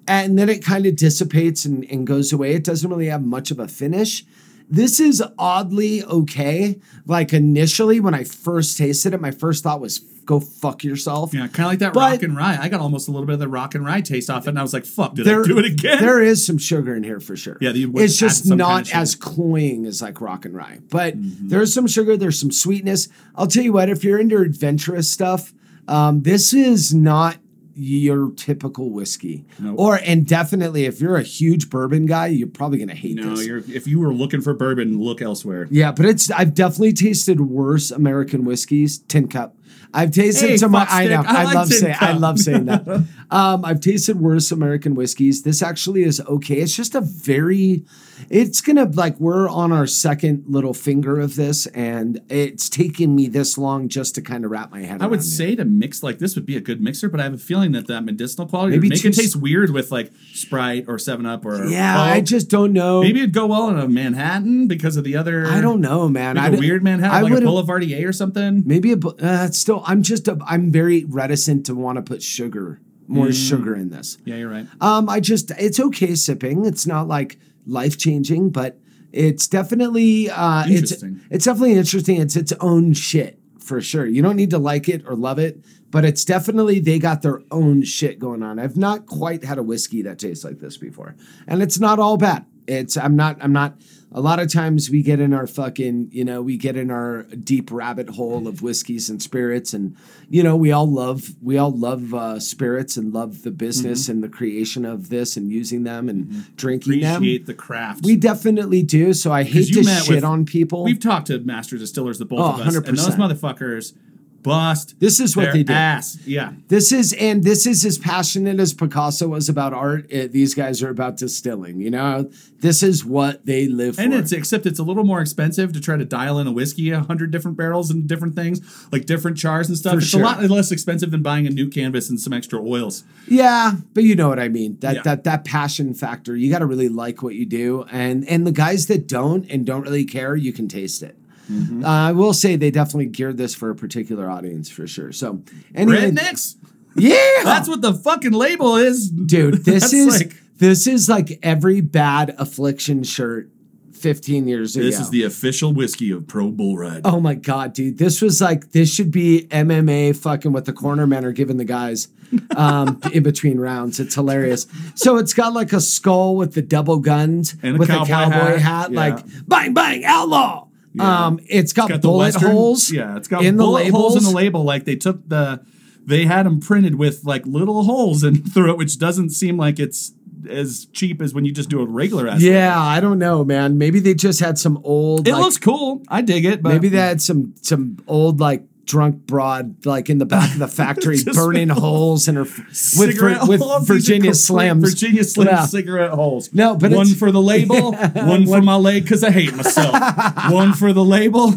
and then it kind of dissipates and, and goes away. It doesn't really have much of a finish. This is oddly okay. Like initially, when I first tasted it, my first thought was go fuck yourself. yeah, kind of like that But- rock and rye. I got almost a little bit of the rock and rye taste off it, and I was like, "Fuck, did There, I do it again?" there is some sugar in here for sure. Yeah, it's just not kind of as cloying as like rock and rye. But Mm-hmm. there's some sugar, there's some sweetness. I'll tell you what, if you're into adventurous stuff, um, this is not your typical whiskey. Nope. Or and definitely if you're a huge bourbon guy, you're probably gonna hate no, this. you're if you were looking for bourbon, look elsewhere. Yeah, but it's I've definitely tasted worse American whiskeys. Tin Cup. I've tasted Hey, some. I know. I I, like love Tin saying. I love saying that. [laughs] um, I've tasted worse American whiskeys. This actually is okay. It's just a very. It's gonna like we're on our second little finger of this, and it's taken me this long just to kind of wrap my head. I would around it. say to mix like this would be a good mixer, but I have a feeling that that medicinal quality Maybe would make it taste weird with like Sprite or Seven Up or Yeah, Coke. I just don't know. maybe it'd go well in a Manhattan because of the other. I don't know, man. I a weird Manhattan, I like a Boulevardier or something. Maybe a, uh, still. I'm just. A, I'm very reticent to want to put sugar, more Mm. sugar in this. Yeah, you're right. Um, I just it's okay sipping. It's not like life changing, but it's definitely uh, it's it's definitely interesting. It's its own shit for sure. You don't need to like it or love it, but it's definitely they got their own shit going on. I've not quite had a whiskey that tastes like this before, and it's not all bad. It's I'm not I'm not. A lot of times we get in our fucking, you know, we get in our deep rabbit hole of whiskeys and spirits, and you know, we all love we all love uh, spirits and love the business and the creation of this and using them and drinking them. Appreciate the craft. We definitely do. So I hate to shit with- on people. We've talked to master distillers, the both Oh, of us, and those motherfuckers bust. This is what they do. Ass, yeah. This is and this is as passionate as Picasso was about art. uh, these guys are about distilling. You know, this is what they live for. And it's except it's a little more expensive to try to dial in a whiskey, a hundred different barrels and different things, like different chars and stuff. For it's sure. a lot less expensive than buying a new canvas and some extra oils. yeah, but you know what I mean. That Yeah. that that passion factor. You got to really like what you do, and and the guys that don't and don't really care, you can taste it. Mm-hmm. Uh, I will say they definitely geared this for a particular audience for sure. So anyway, Rednecks. yeah, That's what the fucking label is, dude. [laughs] This is like- this is like every bad affliction shirt. 15 years ago. This is the official whiskey of Pro Bull Ride. Oh my god, dude! This was like this should be MMA fucking what the corner men are giving the guys um, [laughs] in between rounds. It's hilarious. So it's got like a skull with the double guns And a with cowboy a cowboy hat, hat, yeah. like bang bang outlaw. Um, it's got, got bullet Western- holes. Yeah, it's got in the bullet holes in the label. Like they took the, they had them printed with like little holes in [laughs] through it, which doesn't seem like it's as cheap as when you just do a regular ass. Yeah, I don't know, man. Maybe they just had some old. it like, looks cool. I dig it. But Maybe they had some some old like drunk broad like in the back of the [laughs] factory burning with holes in her with cigarette with holes. Virginia Slams. Virginia Slim Yeah. cigarette holes. No, but one for the label, [laughs] one for my leg because I hate myself. [laughs] one for the label.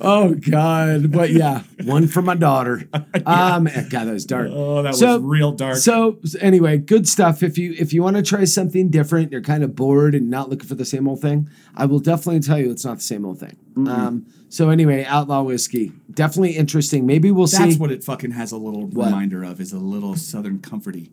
Oh God! But yeah, one for my daughter. Um, God, that was dark. Oh, that So- was real dark. So anyway, good stuff. If you if you want to try something different, you're kind of bored and not looking for the same old thing. I will definitely tell you it's not the same old thing. Um, so anyway, outlaw whiskey, definitely interesting. Maybe we'll That's see. That's what it fucking has a little What? reminder of is a little Southern comforty.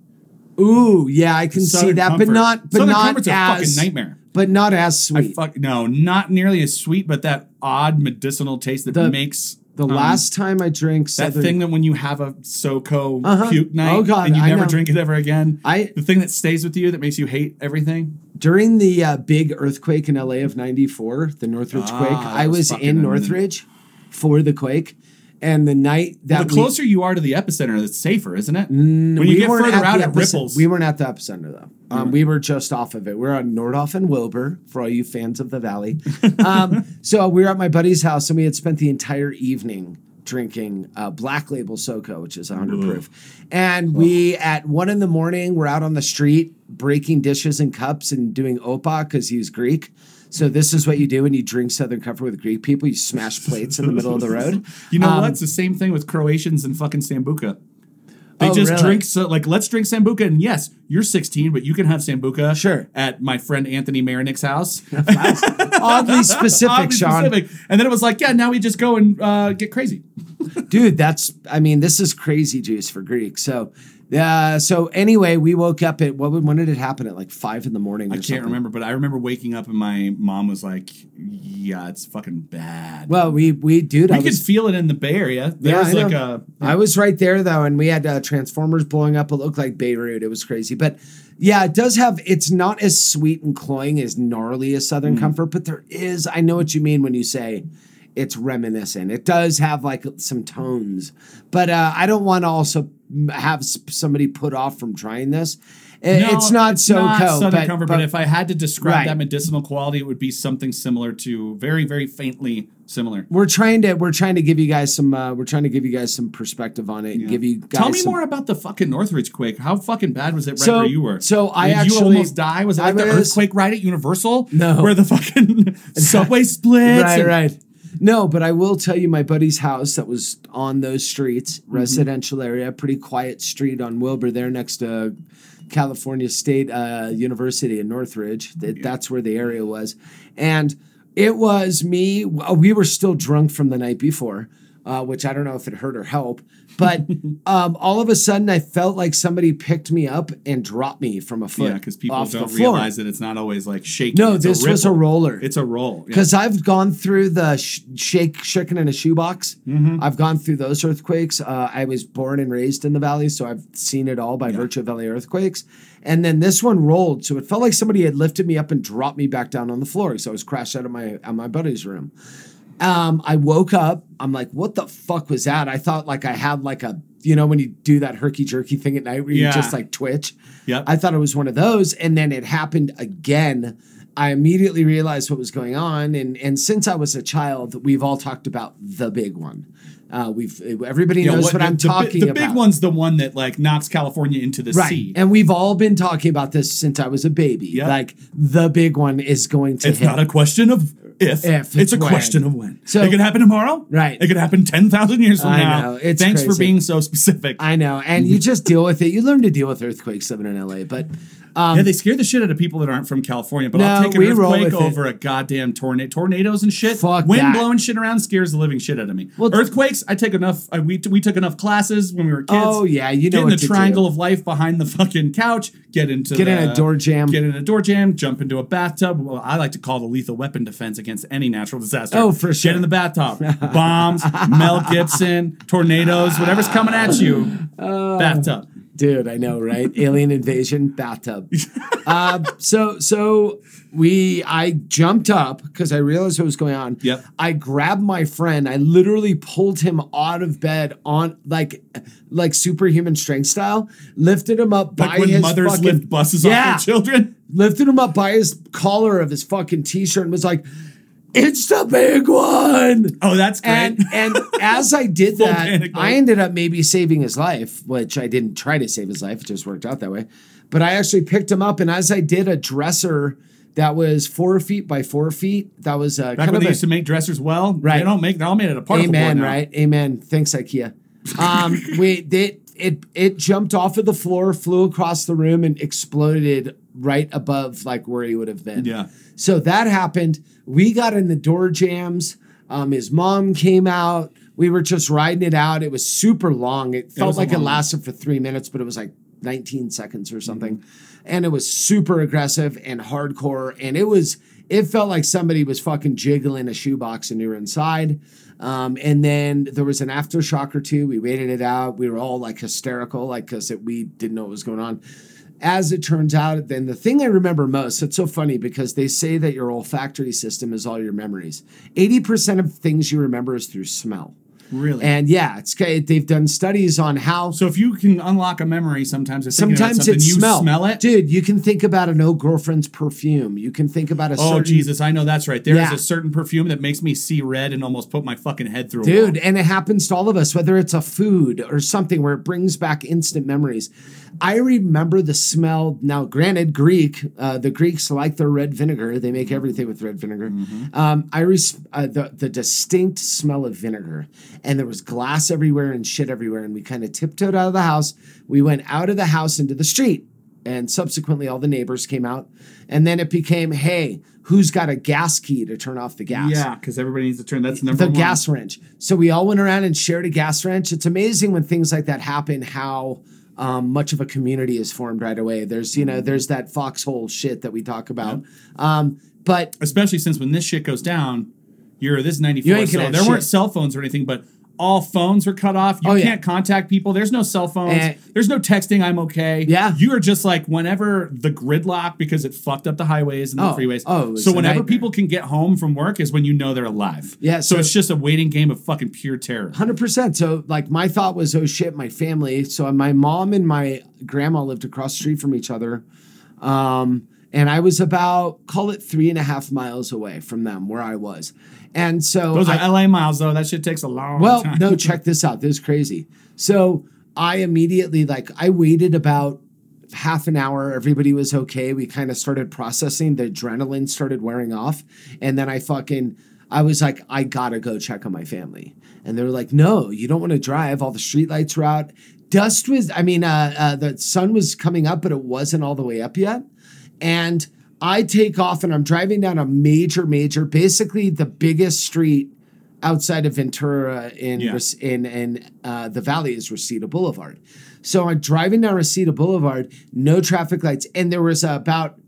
Ooh, yeah, I can see that, Comfort. but not but Southern not Comfort's a fucking as nightmare. But not as I sweet. fuck no, not nearly as sweet, but that odd medicinal taste that The- makes the um, last time I drank that thing that when you have a SoCo Uh-huh. puke night Oh, God, and you I never know. drink it ever again. I- the thing that stays with you that makes you hate everything. during the uh, big earthquake in LA of '94, the Northridge Ah, quake, I was was in. Northridge for the quake, and the night that Well, the we- closer you are to the epicenter, the safer, isn't it? Mm, when you get further out, it ripples. We weren't at the epicenter though. Um, we were just off of it. We are on Nordhoff and Wilbur for all you fans of the valley. um, [laughs] so we were at my buddy's house and we had spent the entire evening drinking uh, Black Label SoCo, which is 100 proof. And we at one in the morning, we're out on the street breaking dishes and cups and doing opa because he's Greek. So this is what you do when you drink Southern Comfort with Greek people. You smash plates in the middle of the road. [laughs] You know Um, what? It's the same thing with Croatians and fucking Sambuca. They Oh, just really? drink so like let's drink Sambuca and yes, you're 16, but you can have Sambuca Sure. at my friend Anthony Marinick's house. [laughs] [laughs] Oddly specific, Oddly Sean. specific. And then it was like, yeah, now we just go and uh, get crazy. dude that's i mean this is crazy juice for greek so uh so anyway we woke up at what when did it happen at like five in the morning or I can't something? remember, but I remember waking up and my mom was like, "Yeah, it's fucking bad." well we we dude we i could was feel it in the Bay Area. There yeah, was I like know. a I was right there though, and we had uh, transformers blowing up. It looked like Beirut. It was crazy, but yeah, it does have. It's not as sweet and cloying as gnarly as Southern Mm. Comfort, but there is. I know what you mean when you say it's reminiscent. It does have like some tones, but uh, I don't want to also have somebody put off from trying this. I- No, it's not SoCo, Southern but, Comfort, but, if I had to describe Right. that medicinal quality, it would be something similar to very, very faintly similar. we're trying to we're trying to give you guys some uh, we're trying to give you guys some perspective on it and give you guys Tell me some, more about the fucking Northridge quake. How fucking bad was it right So- where you were? so I Did actually- you almost die? Was it I like the was- earthquake ride at Universal? No. where the fucking [laughs] subway splits. right and- right no but i will tell you my buddy's house that was on those streets Mm-hmm. residential area pretty quiet street on wilbur there next to california state uh, university in northridge. That that's where the area was. And it was me we were still drunk from the night before uh, which i don't know if it hurt or help but [laughs] um, all of a sudden i felt like somebody picked me up and dropped me from a foot Yeah, because people off the don't floor. realize that it's not always like shaking. No, It's this was a roller. It's a roll. yeah. Because I've gone through the sh- shake, shaken in a shoebox. Mm-hmm. I've gone through those earthquakes. Uh, I was born and raised in the valley, so I've seen it all by virtue of LA earthquakes. And then this one rolled, so it felt like somebody had lifted me up and dropped me back down on the floor. So I was crashed out of my out my buddy's room. Um, I woke up. I'm like, what the fuck was that? I thought like I had like a, you know, when you do that herky jerky thing at night where you just like twitch. Yep. I thought it was one of those, and then it happened again. I immediately realized what was going on, and and since I was a child, we've all talked about the big one. Uh, we've everybody Yeah, knows what, the- I'm the, talking The about. The big one's the one that like knocks California into the Right. sea. And we've all been talking about this since I was a baby. Yep. Like the big one is going to It's hit. not a question of if. If, it's, a when. question of when. So- it could happen tomorrow. Right. It could happen ten thousand years from I now. know, it's Thanks for being so specific. I know, and you just deal with it. You learn to deal with earthquakes living in LA, but um, yeah, they scare the shit out of people that aren't from California. But I'll take an earthquake with it. over a goddamn tornado. Tornadoes and shit. Fuck Wind that. blowing shit around scares the living shit out of me. Well, Earthquakes, I take enough. I, we we took enough classes when we were kids. Oh, yeah, you know get in the triangle do. of life behind the fucking couch. Get into Get in a door jam. Get in a door jam. Jump into a bathtub. Well, I like to call the lethal weapon defense against any natural disaster. Oh, for sure. Get in the bathtub. [laughs] Bombs, Mel Gibson, tornadoes, whatever's coming at you. Oh. bathtub. Dude, I know, right? [laughs] Alien invasion bathtub. uh, so so we I jumped up because I realized what was going on. Yep. I grabbed my friend. I literally pulled him out of bed on like like superhuman strength style, lifted him up Like by when his mothers fucking, lift buses yeah, off their children. lifted him up by his collar of his fucking t-shirt and was like, "It's the big one." Oh, that's great. And and [laughs] as I did that. I ended up maybe saving his life, which I didn't try to save his life. It just worked out that way. But I actually picked him up, and as I did a dresser that was four feet by four feet, that was uh, Back kind when of they a, used to make dressers well, Right. They don't make. They're all made out of particle Amen, board now. right? Amen. Thanks, IKEA. Um, [laughs] we they, it it jumped off of the floor, flew across the room, and exploded right above like where he would have been. Yeah. So that happened. We got in the door jams. Um, his mom came out. We were just riding it out. It was super long. It felt a like it lasted for three minutes, but it was like 19 seconds or something. And it was super aggressive and hardcore. And it was, it felt like somebody was fucking jiggling a shoebox and you were inside. Um, and then there was an aftershock or two. We waited it out. We were all like hysterical, like because we didn't know what was going on. As it turns out, then the thing I remember most, it's so funny because they say that your olfactory system is all your memories. 80% of things you remember is through smell. Really. And yeah, it's they've done studies on how so if you can unlock a memory, sometimes it's sometimes it's you smell. smell it. Dude, you can think about an old girlfriend's perfume. You can think about a Oh certain Jesus, I know that's right. There is Yeah. a certain perfume that makes me see red and almost put my fucking head through. Dude, and it happens to all of us, whether it's a food or something where it brings back instant memories. I remember the smell. Now, granted, Greek, uh, the Greeks like their red vinegar. They make everything with red vinegar. Mm-hmm. Um, I res- uh, the the distinct smell of vinegar, and there was glass everywhere and shit everywhere. And we kind of tiptoed out of the house. We went out of the house into the street, and subsequently, all the neighbors came out. And then it became, hey, who's got a gas key to turn off the gas? yeah, because everybody needs to turn. That's number the one. gas wrench. So we all went around and shared a gas wrench. It's amazing when things like that happen how um, much of a community is formed right away. There's you know there's that foxhole shit that we talk about. Um, but especially since when this shit goes down, you're this four. ain't So there have weren't cell phones or anything, but all phones were cut off. You Oh, yeah. can't contact people. There's no cell phones. And- There's no texting. I'm okay. Yeah. you are just like whenever the gridlock because it fucked up the highways and the Oh, freeways. oh, so whenever people can get home from work is when you know they're alive. Yeah, So, so- it's just a waiting game of fucking pure terror. Hundred percent. So like my thought was, oh shit, my family. So my mom and my grandma lived across the street from each other, um, and I was about call it three and a half miles away from them where I was, and so Those are I- LA miles though. That shit takes a long Well, time. no, [laughs] check this out. This is crazy. So I immediately like I waited about half an hour. Everybody was okay. We kind of started processing. The adrenaline started wearing off, and then I fucking I was like, I gotta go check on my family, and they were like, No, you don't want to drive. All the streetlights were out. Dust was. I mean, uh, uh, the sun was coming up, but it wasn't all the way up yet, and. I take off and I'm driving down a major, major, basically the biggest street outside of Ventura in Yeah. In in uh, the valley is Reseda Boulevard. So I'm driving down Reseda Boulevard, no traffic lights, and there was about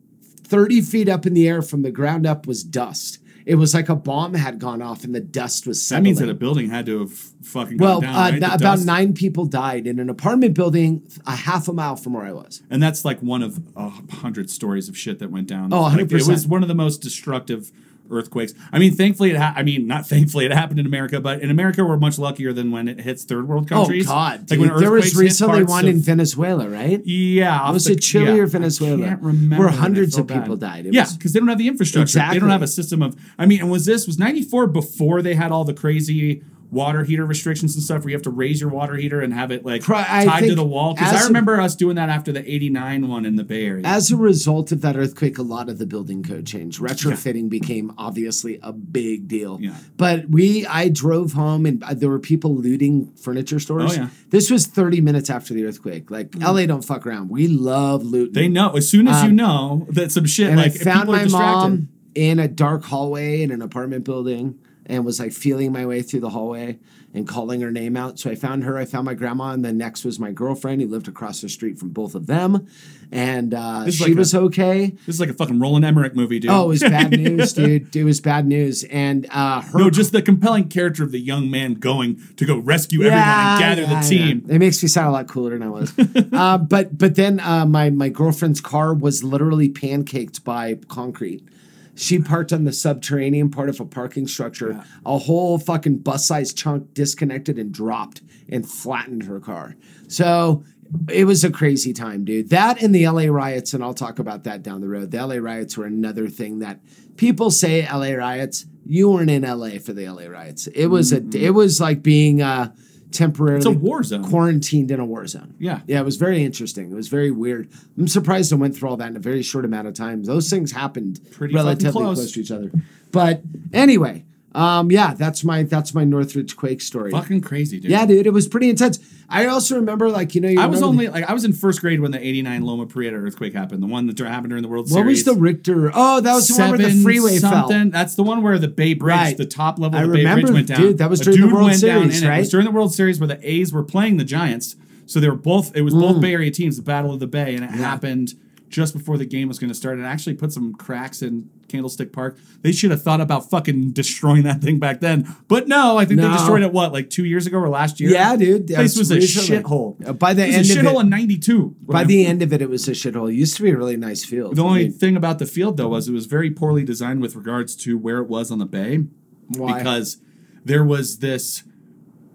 30 feet up in the air from the ground up was dust. It was like a bomb had gone off and the dust was settling. that means that a building had to have fucking well, gone down. uh, right? n- about dust. nine people died in an apartment building a half a mile from where I was. And that's like one of a hundred stories of shit that went down. Oh, Like, it was one of the most destructive earthquakes. I mean, thankfully it. Ha- I mean, not thankfully it happened in America, but in America we're much luckier than when it hits third world oh, countries. Oh God! Like when dude. there was recently one of- in Venezuela, right? Yeah, Was the- it Chile yeah, or Venezuela? I can't remember. Where hundreds of people bad. died. It yeah, was- because they don't have the infrastructure. They don't have a system of. I mean, and was this was ninety four before they had all the crazy water heater restrictions and stuff where you have to raise your water heater and have it like tied to the wall? Because i I a- remember us doing that after the eighty nine one in the Bay Area. As a result of that earthquake, a lot of the building code changed. Retrofitting became obviously a big deal. Yeah. But we, I drove home and uh, there were people looting furniture stores. Oh, yeah. This was 30 minutes after the earthquake. Like LA don't fuck around. We love looting. They know as soon as you Um, know that some shit like I found my mom in a dark hallway in an apartment building. And was like feeling my way through the hallway and calling her name out. So I found her, I found my grandma, and then next was my girlfriend who lived across the street from both of them. And uh, she like a- was okay. This is like a fucking Roland Emmerich movie, dude. Oh, it was bad news, [laughs] dude. It was bad news. And uh, her no, just the compelling character of the young man going to go rescue everyone and gather yeah, the team. yeah. It makes me sound a lot cooler than I was. [laughs] uh, but but then uh, my my girlfriend's car was literally pancaked by concrete. She parked on the subterranean part of a parking structure. A whole fucking bus sized chunk disconnected and dropped and flattened her car. So it was a crazy time, dude. That and the LA riots, and I'll talk about that down the road. The LA riots were another thing that people say LA riots. You weren't in LA for the LA riots. It was a it was like being uh temporarily It's a war zone. quarantined in a war zone. Yeah. Yeah, it was very interesting. It was very weird. I'm surprised I went through all that in a very short amount of time. Those things happened Pretty relatively close. close. to each other. But anyway, um, yeah, that's my that's my Northridge Quake story. Fucking crazy, dude. yeah, dude, it was pretty intense. I also remember, like, you know, you I was remember only like I was in first grade when the '89 Loma Prieta earthquake happened. The one that happened during the World the, what was Series. the Richter? Oh, that was the one where the freeway fell. That's the one where the Bay Bridge, Right. the top level I of the Bay Bridge went down. dude, that was during the World went down Series, in It. was right? during the World Series where the A's were playing the Giants. So they were both. It was Mm. both Bay Area teams, the Battle of the Bay, and it happened just before the game was going to start. And actually put some cracks in Candlestick Park. They should have thought about fucking destroying that thing back then. But no, I think No. they destroyed it. What like two years ago or last year? Yeah, dude, Place that's was a shithole. Uh, by the it was end a of shithole in '92. By the end of it, it was a shithole. It used to be a really nice field. The I only mean, thing about the field though was it was very poorly designed with regards to where it was on the bay. Why? Because there was this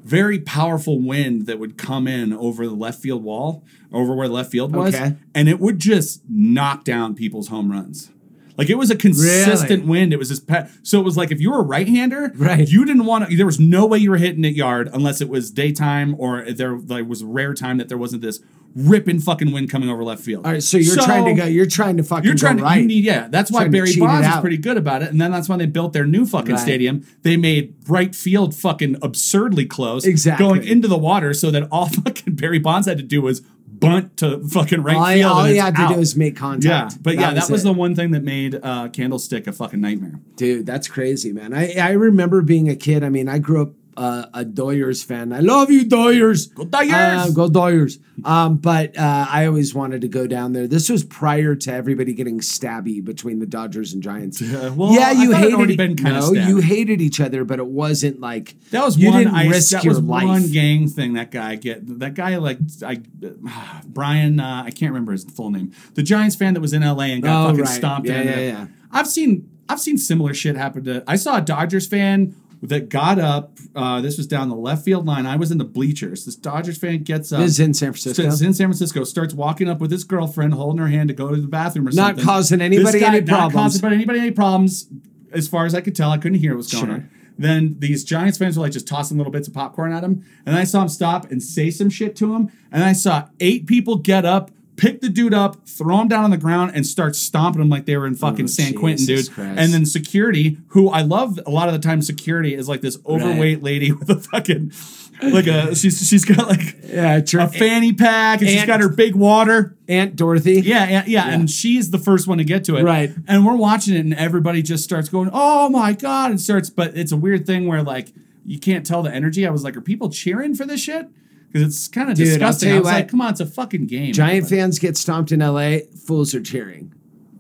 very powerful wind that would come in over the left field wall, over where the left field was, Okay. and it would just knock down people's home runs. Like it was a consistent Really? wind. It was this pa- so it was like if you were a right-hander, Right. You didn't want to. There was no way you were hitting it yard unless it was daytime or there like, was a rare time that there wasn't this ripping fucking wind coming over left field. all right, so you're trying to go. You're trying to fucking. You're trying to. right. You need yeah. That's why Barry Bonds is pretty good about it, and then that's when they built their new fucking Right. stadium. They made right field fucking absurdly close, Exactly. going into the water, so that all [laughs] fucking Barry Bonds had to do was bunt to fucking right all field. all he had to out. do was make contact. yeah, but yeah, that was it. the one thing that made uh, Candlestick a fucking nightmare. Dude, that's crazy, man. I, I remember being a kid. I mean, I grew up uh, a Doyers fan. I love you, Doyers. Go Doyers! Uh, go Doyers. Um, but uh, I always wanted to go down there. This was prior to everybody getting stabby between the Dodgers and Giants. well, yeah, you it hated been no, you hated each other, but it wasn't like That was you one didn't ice, risk that your was life. one gang thing that guy get that guy like I [sighs] Brian uh, I can't remember his full name the Giants fan that was in LA and got Oh, fucking right. stomped Yeah, yeah, yeah. I've seen I've seen similar shit happen to I saw a Dodgers fan that got up uh, this was down the left field line I was in the bleachers this Dodgers fan gets up This is in San Francisco. It's in San Francisco. Starts walking up with his girlfriend, holding her hand to go to the bathroom or something. Not something. causing anybody This guy- any Not problems. causing anybody any problems. As far as I could tell, I couldn't hear what was going Sure. on. Then these Giants fans were like just tossing little bits of popcorn at him, and then I saw him stop and say some shit to him, and I saw eight people get up. Pick the dude up, throw him down on the ground, and start stomping him like they were in fucking Oh, San Quentin, dude. Christ. And then security, who I love a lot of the time, security is like this overweight lady [laughs] with a fucking like a she's she's got like Yeah, a fanny pack and she's got her big water. Aunt Dorothy. Yeah, yeah, yeah, and she's the first one to get to it. Right. And we're watching it, and everybody just starts going, "Oh my god!" and starts. But it's a weird thing where like you can't tell the energy. I was like, "Are people cheering for this shit?" Because it's kind of disgusting. I was what. like, "Come on, it's a fucking game." Giant fans get stomped in LA. Fools are cheering.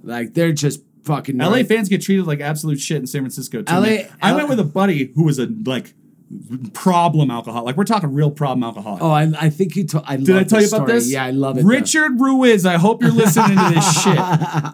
Like they're just fucking. LA fans get treated like absolute shit in San Francisco too. LA man. I went with a buddy who was a like problem alcoholic. Like we're talking real problem alcoholic. Oh, I, I think you told. I Did I tell you this about this? Yeah, I love it. though. Richard Ruiz, I hope you're listening to this [laughs] shit.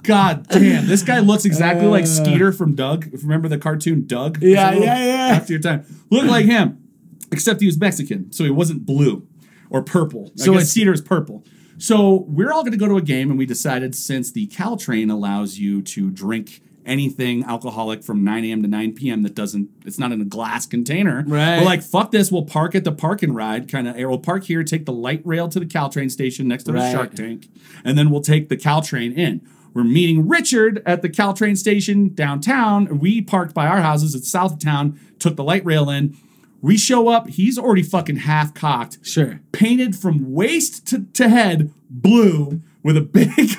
God damn, this guy looks exactly like Skeeter from Doug. Remember the cartoon Doug? Uh. Yeah, It's a little yeah, yeah. After your time. look like him, except he was Mexican, so he wasn't blue or purple. So So I guess it's- Skeeter is purple. So we're all going to go to a game, and we decided since the Caltrain allows you to drink anything alcoholic from 9 a.m. to 9 p.m. that doesn't, it's not in a glass container. Right. We're like, fuck this. We'll park at the park and ride kind of. We'll park here, take the light rail to the Caltrain station next to the Shark Tank, and then we'll take the Caltrain in. We're meeting Richard at the Caltrain station downtown. We parked by our houses at south of town, took the light rail in. We show up, he's already fucking half cocked Sure. painted from waist to, to head blue with a big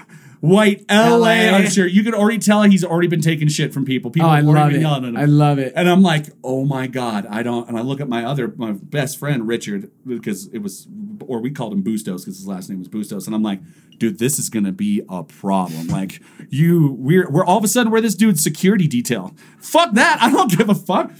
white LA, LA. Usher. You could already tell he's already been taking shit from people. People Oh, I love it. yelling at him. I love it. And I'm like, oh my God, I don't. And I look at my other, my best friend, Richard, because it was, or we called him Bustos because his last name was Bustos. And I'm like, dude, this is going to be a problem. Like, you, we're, we're all of a sudden, we're this dude's security detail. Fuck that. I don't give a fuck.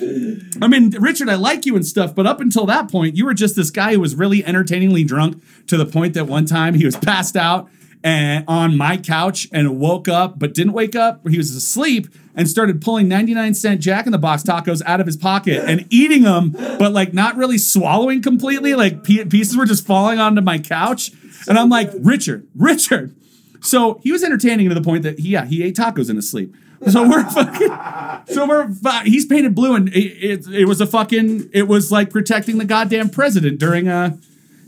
I mean, Richard, I like you and stuff, but up until that point, you were just this guy who was really entertainingly drunk to the point that one time he was passed out and on my couch and woke up, but didn't wake up. He was asleep and started pulling 99 cent Jack in the Box tacos out of his pocket and eating them, but like not really swallowing completely. Like pieces were just falling onto my couch. And I'm like, Richard, Richard. So he was entertaining to the point that he, yeah, he ate tacos in his sleep. So we're [laughs] fucking, so we're, he's painted blue and it, it, it was a fucking, it was like protecting the goddamn president during a,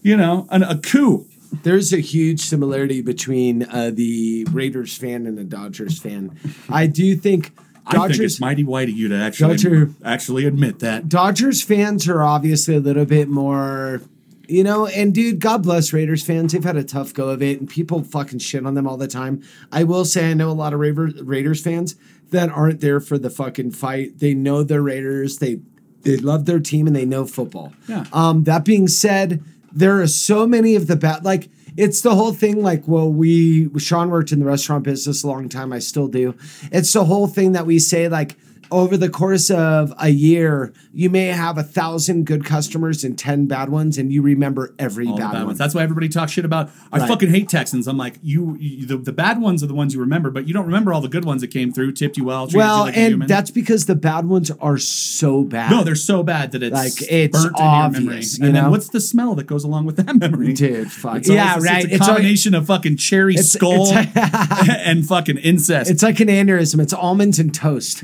you know, an, a coup. There's a huge similarity between uh, the Raiders fan and the Dodgers fan. I do think Dodgers, I think it's mighty white of you to actually Dodger- actually admit that. Dodgers fans are obviously a little bit more, you know, and dude, God bless Raiders fans. They've had a tough go of it, and people fucking shit on them all the time. I will say, I know a lot of Raiders fans that aren't there for the fucking fight. They know they're Raiders. They they love their team and they know football. Yeah. Um, that being said, there are so many of the bad like. It's the whole thing, like, well, we, Sean worked in the restaurant business a long time. I still do. It's the whole thing that we say, like, over the course of a year, you may have a thousand good customers and 10 bad ones, and you remember every bad, bad one. ones. That's why everybody talks shit about. I Right. fucking hate Texans. I'm like, you, you the, the bad ones are the ones you remember, but you don't remember all the good ones that came through, tipped you well, treated well, you like a and human. that's because the bad ones are so bad. no, they're so bad that it's Like, it's burnt in your memory. obvious, you And know? then what's the smell that goes along with that [laughs] memory? Dude, fuck. It's Yeah, always- right. It's a It's combination of fucking cherry It's- skull it's- [laughs] [laughs] and fucking incest. It's like an aneurysm. It's almonds and toast.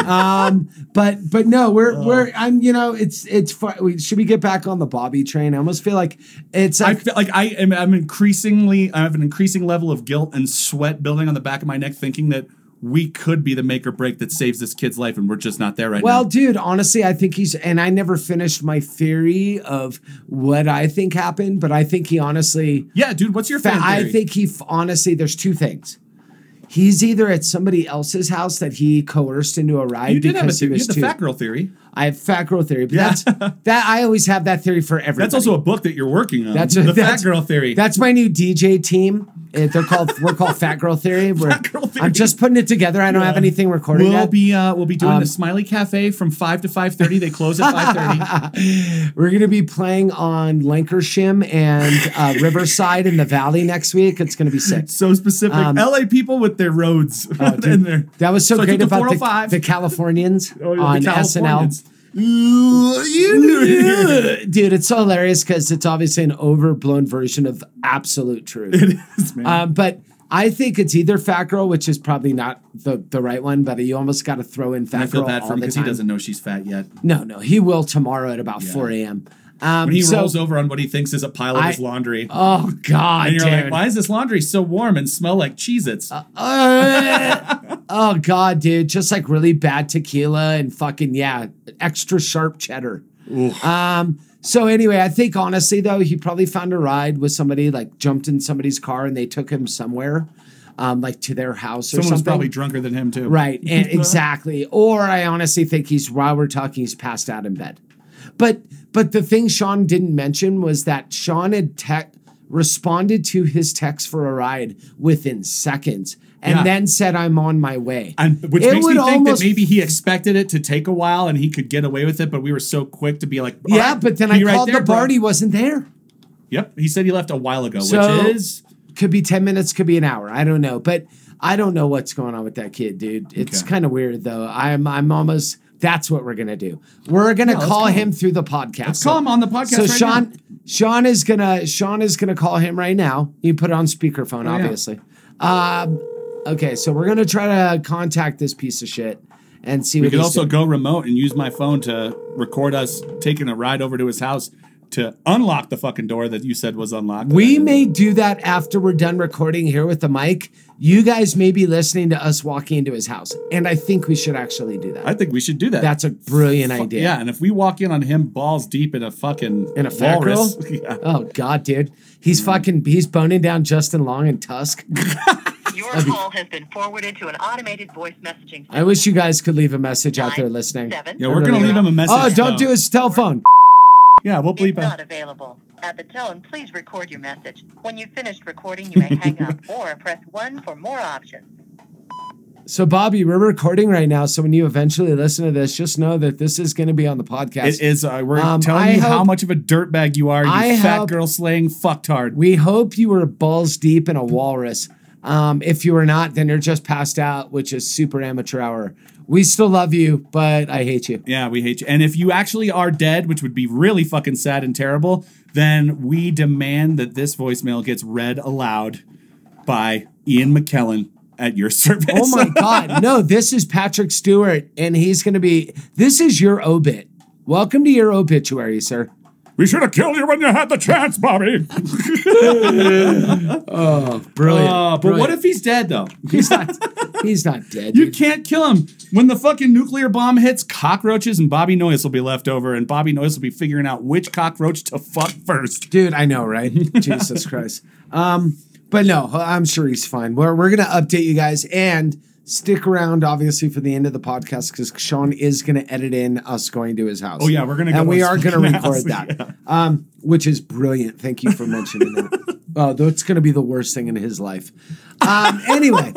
Um, but but no, we're Oh. we're I'm you know it's it's we, should we get back on the Bobby train? I almost feel like it's I feel like I am I'm increasingly I have an increasing level of guilt and sweat building on the back of my neck, thinking that we could be the make or break that saves this kid's life, and we're just not there right Well, now. Well, dude, honestly, I think he's, and I never finished my theory of what I think happened, but I think he honestly, Yeah, dude, what's your fa- I think he f- honestly, there's two things. He's either at somebody else's house that he coerced into a ride you did have a theory. You had the too. fat girl theory. I have fat girl theory, but Yeah. that's [laughs] that. I always have that theory for everything. That's also a book that you're working on. That's the that's- fat girl theory. That's my new DJ team. They're called [laughs] we're called Fat Girl Theory. We're, Fat Girl Theory. I'm just putting it together. I don't have anything recorded We'll yet. be uh, we'll be doing Um, the Smiley Cafe from five to five thirty. They close at five thirty. [laughs] We're gonna be playing on Lankershim and uh, Riverside in the Valley next week. It's gonna be sick. so specific. Um, LA people with their roads and their That was so, So great took the about the, the Californians Oh, yeah, the on Californians. SNL. Dude, it's so hilarious because it's obviously an overblown version of absolute truth. It is, man. Um, but I think it's either Fat Girl, which is probably not the, the right one, but you almost got to throw in Fat I feel Girl bad all for him because he doesn't know she's fat yet. No, no, he will tomorrow at about 4 a.m. Um, When he so- rolls over on what he thinks is a pile of I- his laundry. Oh God, and you're dude. like, why is this laundry so warm and smell like Cheez-Its? Uh, [laughs] oh God, dude, just like really bad tequila and fucking yeah, extra sharp cheddar. Um. So anyway, I think honestly though, he probably found a ride with somebody, like jumped in somebody's car and they took him somewhere, um, like to their house or Someone was something. probably drunker than him too. Right, and [laughs] exactly. Or I honestly think he's while we're talking, he's passed out in bed. But but the thing Sean didn't mention was that Sean had tech responded to his text for a ride within seconds and Yeah. then said, I'm on my way. And which It makes me think that maybe he expected it to take a while and he could get away with it, but we were so quick to be like, Yeah, right, but then I right called there, the bro." bar, he wasn't there. Yep, he said he left a while ago, So- which is Could be 10 minutes, could be an hour. I don't know. But I don't know what's going on with that kid, dude. It's Okay. kind of weird though. I'm I'm almost that's what we're gonna do. We're gonna let's call call him him. through the podcast. Let's call him on the podcast So right Sean now. Sean is gonna Sean is gonna call him right now. You put it on speakerphone, Oh, yeah. obviously. Um okay, so we're gonna try to contact this piece of shit and see we what could he's also doing. go remote and use my phone to record us taking a ride over to his house to unlock the fucking door that you said was unlocked. We may do that after we're done recording here with the mic. You guys may be listening to us walking into his house, and I think we should actually do that. I think we should do that. That's a brilliant idea. Yeah, and if we walk in on him balls deep in a fucking In a fat walrus, girl? [laughs] yeah. Oh God, dude, he's mm. fucking he's boning down Justin Long and Tusk. [laughs] Your call has been forwarded to an automated voice messaging I wish you guys could leave a message out there listening. seven, Yeah, we're gonna leave him a oh, message. Oh, don't though. do his telephone. Yeah, we'll bleep not out. available. At the tone, please record your message. When you've finished recording, you may hang up [laughs] or press 1 for more options. So, Bobby, we're recording right now. So, when you eventually listen to this, just know that this is going to be on the podcast. It is. Uh, we're Um, telling I you how much of a dirtbag you are. You I fat hope- girl slaying fucktard. We hope you were balls deep in a walrus. Um, if you were not, then you're just passed out, which is super amateur hour. We still love you, but I hate you. Yeah, we hate you. And if you actually are dead, which would be really fucking sad and terrible, then we demand that this voicemail gets read aloud by Ian McKellen at your [laughs] service. Oh my God. No, this is Patrick Stewart, and he's going to be. This is your obit. Welcome to your obituary, sir. We should have killed you when you had the chance, Bobby. [laughs] Oh, brilliant. Uh, but brilliant. what if he's dead though? he's not? He's not dead. You dude. can't kill him. When the fucking nuclear bomb hits, cockroaches and Bobby Noyes will be left over, and Bobby Noyes will be figuring out which cockroach to fuck first. dude. I know, right? [laughs] Jesus Christ. Um, but no, I'm sure he's fine. We're we're gonna update you guys and stick around, obviously, for the end of the podcast because Sean is gonna edit in us going to his house. Oh, yeah, we're and to we are gonna record house, [laughs] that, um, which is brilliant. Thank you for mentioning that. Oh, [laughs] that's gonna be the worst thing in his life. Um, anyway.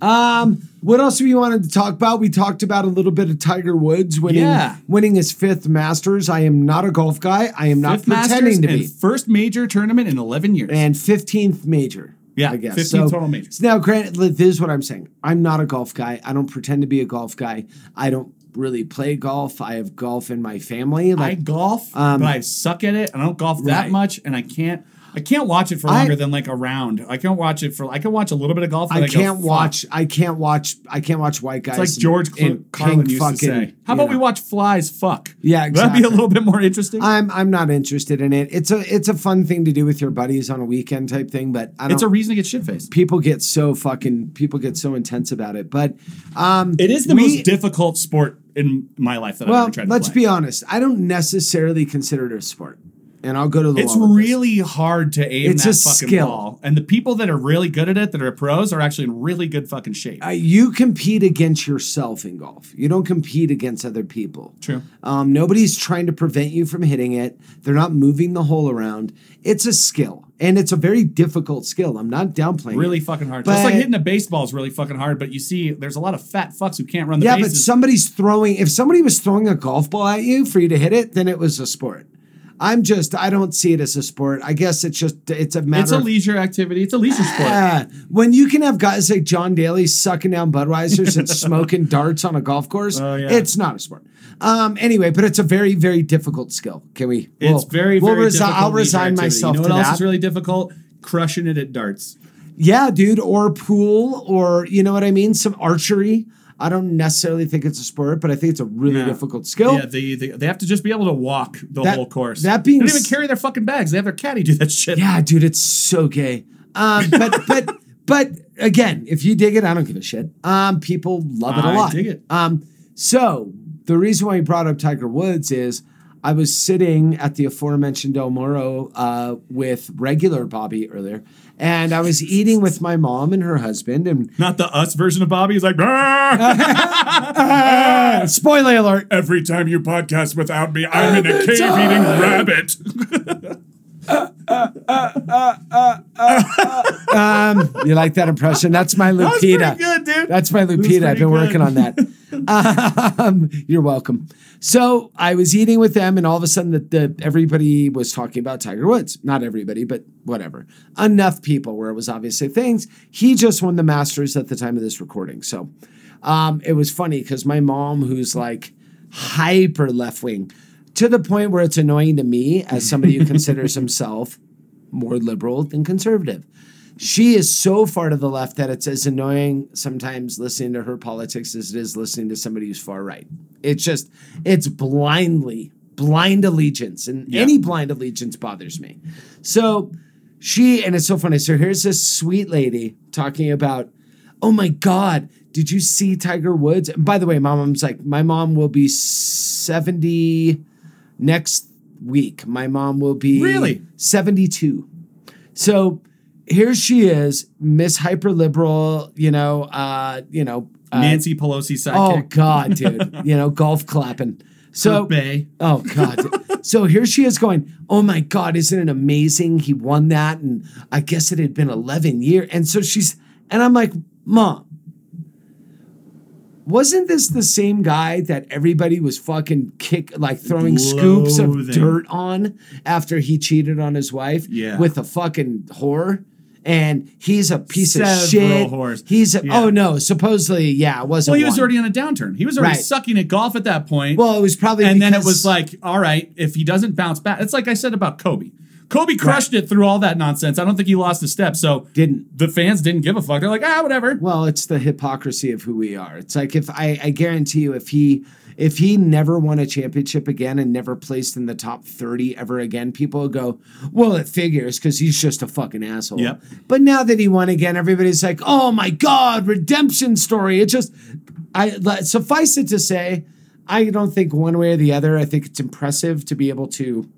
Um, what else do we wanted to talk about? We talked about a little bit of Tiger Woods winning Yeah. winning his fifth Masters. I am not a golf guy. I am not Fifth Masters pretending to and be. first major tournament in 11 years. and 15th major. Yeah, I guess. 15th so, total major. so Now, granted, this is what I'm saying. I'm not a golf guy. I don't pretend to be a golf guy. I don't really play golf. I have golf in my family. I Like golf, Um, but I suck at it. I don't golf that Right. much, and I can't. I can't watch it for I- longer than like a round. I can't watch it for. I can watch a little bit of golf. I, I, can't "Fuck." watch. I can't watch. I can't watch white guys. It's like George Cl- in Carlin used to say. How about we watch flies fuck? Yeah, That'd be a little bit more interesting. I'm I'm not interested in it. It's a it's a fun thing to do with your buddies on a weekend type thing, but I don't. it's a reason to get shit faced. people get so fucking people get so intense about it. But um, It is the we- most difficult sport in my life that I've Well, ever tried to let's be honest. I don't necessarily consider it a sport, and I'll go to the It's wall with this. really hard to aim It's that a fucking skill. ball, and the people that are really good at it, that are pros, are actually in really good fucking shape. Uh, you compete against yourself in golf. You don't compete against other people. True. Um, nobody's trying to prevent you from hitting it. They're not moving the hole around. It's a skill, and it's a very difficult skill. I'm not downplaying. Really it. fucking hard. But- Just like hitting a baseball is really fucking hard, but you see, there's a lot of fat fucks who can't run the Yeah, but somebody's throwing. If somebody was throwing a golf ball at you for you to hit it, then it was a sport. I'm just. I don't see it as a sport. I guess it's just. It's a matter. it's a of, leisure activity. It's a leisure sport. Ah, when you can have guys like John Daly sucking down Budweisers and [laughs] smoking darts on a golf course, Oh, yeah. it's not a sport. Um, anyway, but it's a very, very difficult skill. Can we? It's we'll- very, we'll very resi- difficult. I'll resign activity. myself You know to what else that. is really difficult? Crushing it at darts. yeah, dude, or pool, or you know what I mean? Some archery. I don't necessarily think it's a sport, but I think it's a really Yeah. difficult skill. Yeah, they, they they have to just be able to walk the That- whole course. that being they don't even carry their fucking bags. They have their caddy do that shit. Yeah, dude, it's so gay. Um, but [laughs] but but again, if you dig it, I don't give a shit. Um, people love it a lot. I dig it. Um, so the reason why you brought up Tiger Woods is I was sitting at the aforementioned Del Moro uh, with regular Bobby earlier, and I was eating with my mom and her husband, and Not the us version of Bobby. He's like, [laughs] spoiler alert. every time you podcast without me, I'm in a cave eating rabbit. [laughs] Um, you like that impression? That's my That Lupita. pretty good, dude. That's my Lupita. I've been working on that. [laughs] um, you're welcome. So I was eating with them, and all of a sudden, the, the everybody was talking about Tiger Woods. Not everybody, but whatever. Enough people where it was obviously things. He just won the Masters at the time of this recording. So um, it was funny because my mom, who's like hyper left wing, to the point where it's annoying to me as somebody who considers [laughs] himself more liberal than conservative. She is so far to the left that it's as annoying sometimes listening to her politics as it is listening to somebody who's far right. It's just, it's blindly, blind allegiance. And any blind allegiance bothers me. So she, and it's so funny. So here's this sweet lady talking about, oh my God, did you see Tiger Woods? And by the way, my mom's like, my mom will be 70 next week. My mom will be Really? 72. So here she is, Miss Hyper Liberal, you know, uh, you know, uh, Nancy Pelosi sidekick. Oh God, dude, [laughs] you know, golf clapping. So Bay. Oh God. so here she is going, Oh my God, isn't it amazing? He won that. And I guess it had been 11 years. And so she's, and I'm like, Mom, wasn't this the same guy that everybody was fucking kick, like throwing scoops of dirt on after he cheated on his wife Yeah. with a fucking whore? And he's a piece of shit. whores. He's a, oh, Yeah. oh no, supposedly, yeah, it wasn't. Well, he was one. already on a downturn. He was already Right. sucking at golf at that point. Well, it was probably and then it was like, all right, if he doesn't bounce back, it's like I said about Kobe. Kobe crushed it through all that nonsense. I don't think he lost a step. So didn't the fans didn't give a fuck. They're like, ah, whatever. Well, it's the hypocrisy of who we are. It's like if I, I guarantee you, if he if he never won a championship again and never placed in the top 30 ever again, people would go, Well, it figures because he's just a fucking asshole. Yep. But now that he won again, everybody's like, Oh my God, redemption story. It just I suffice it to say, I don't think one way or the other. I think it's impressive to be able to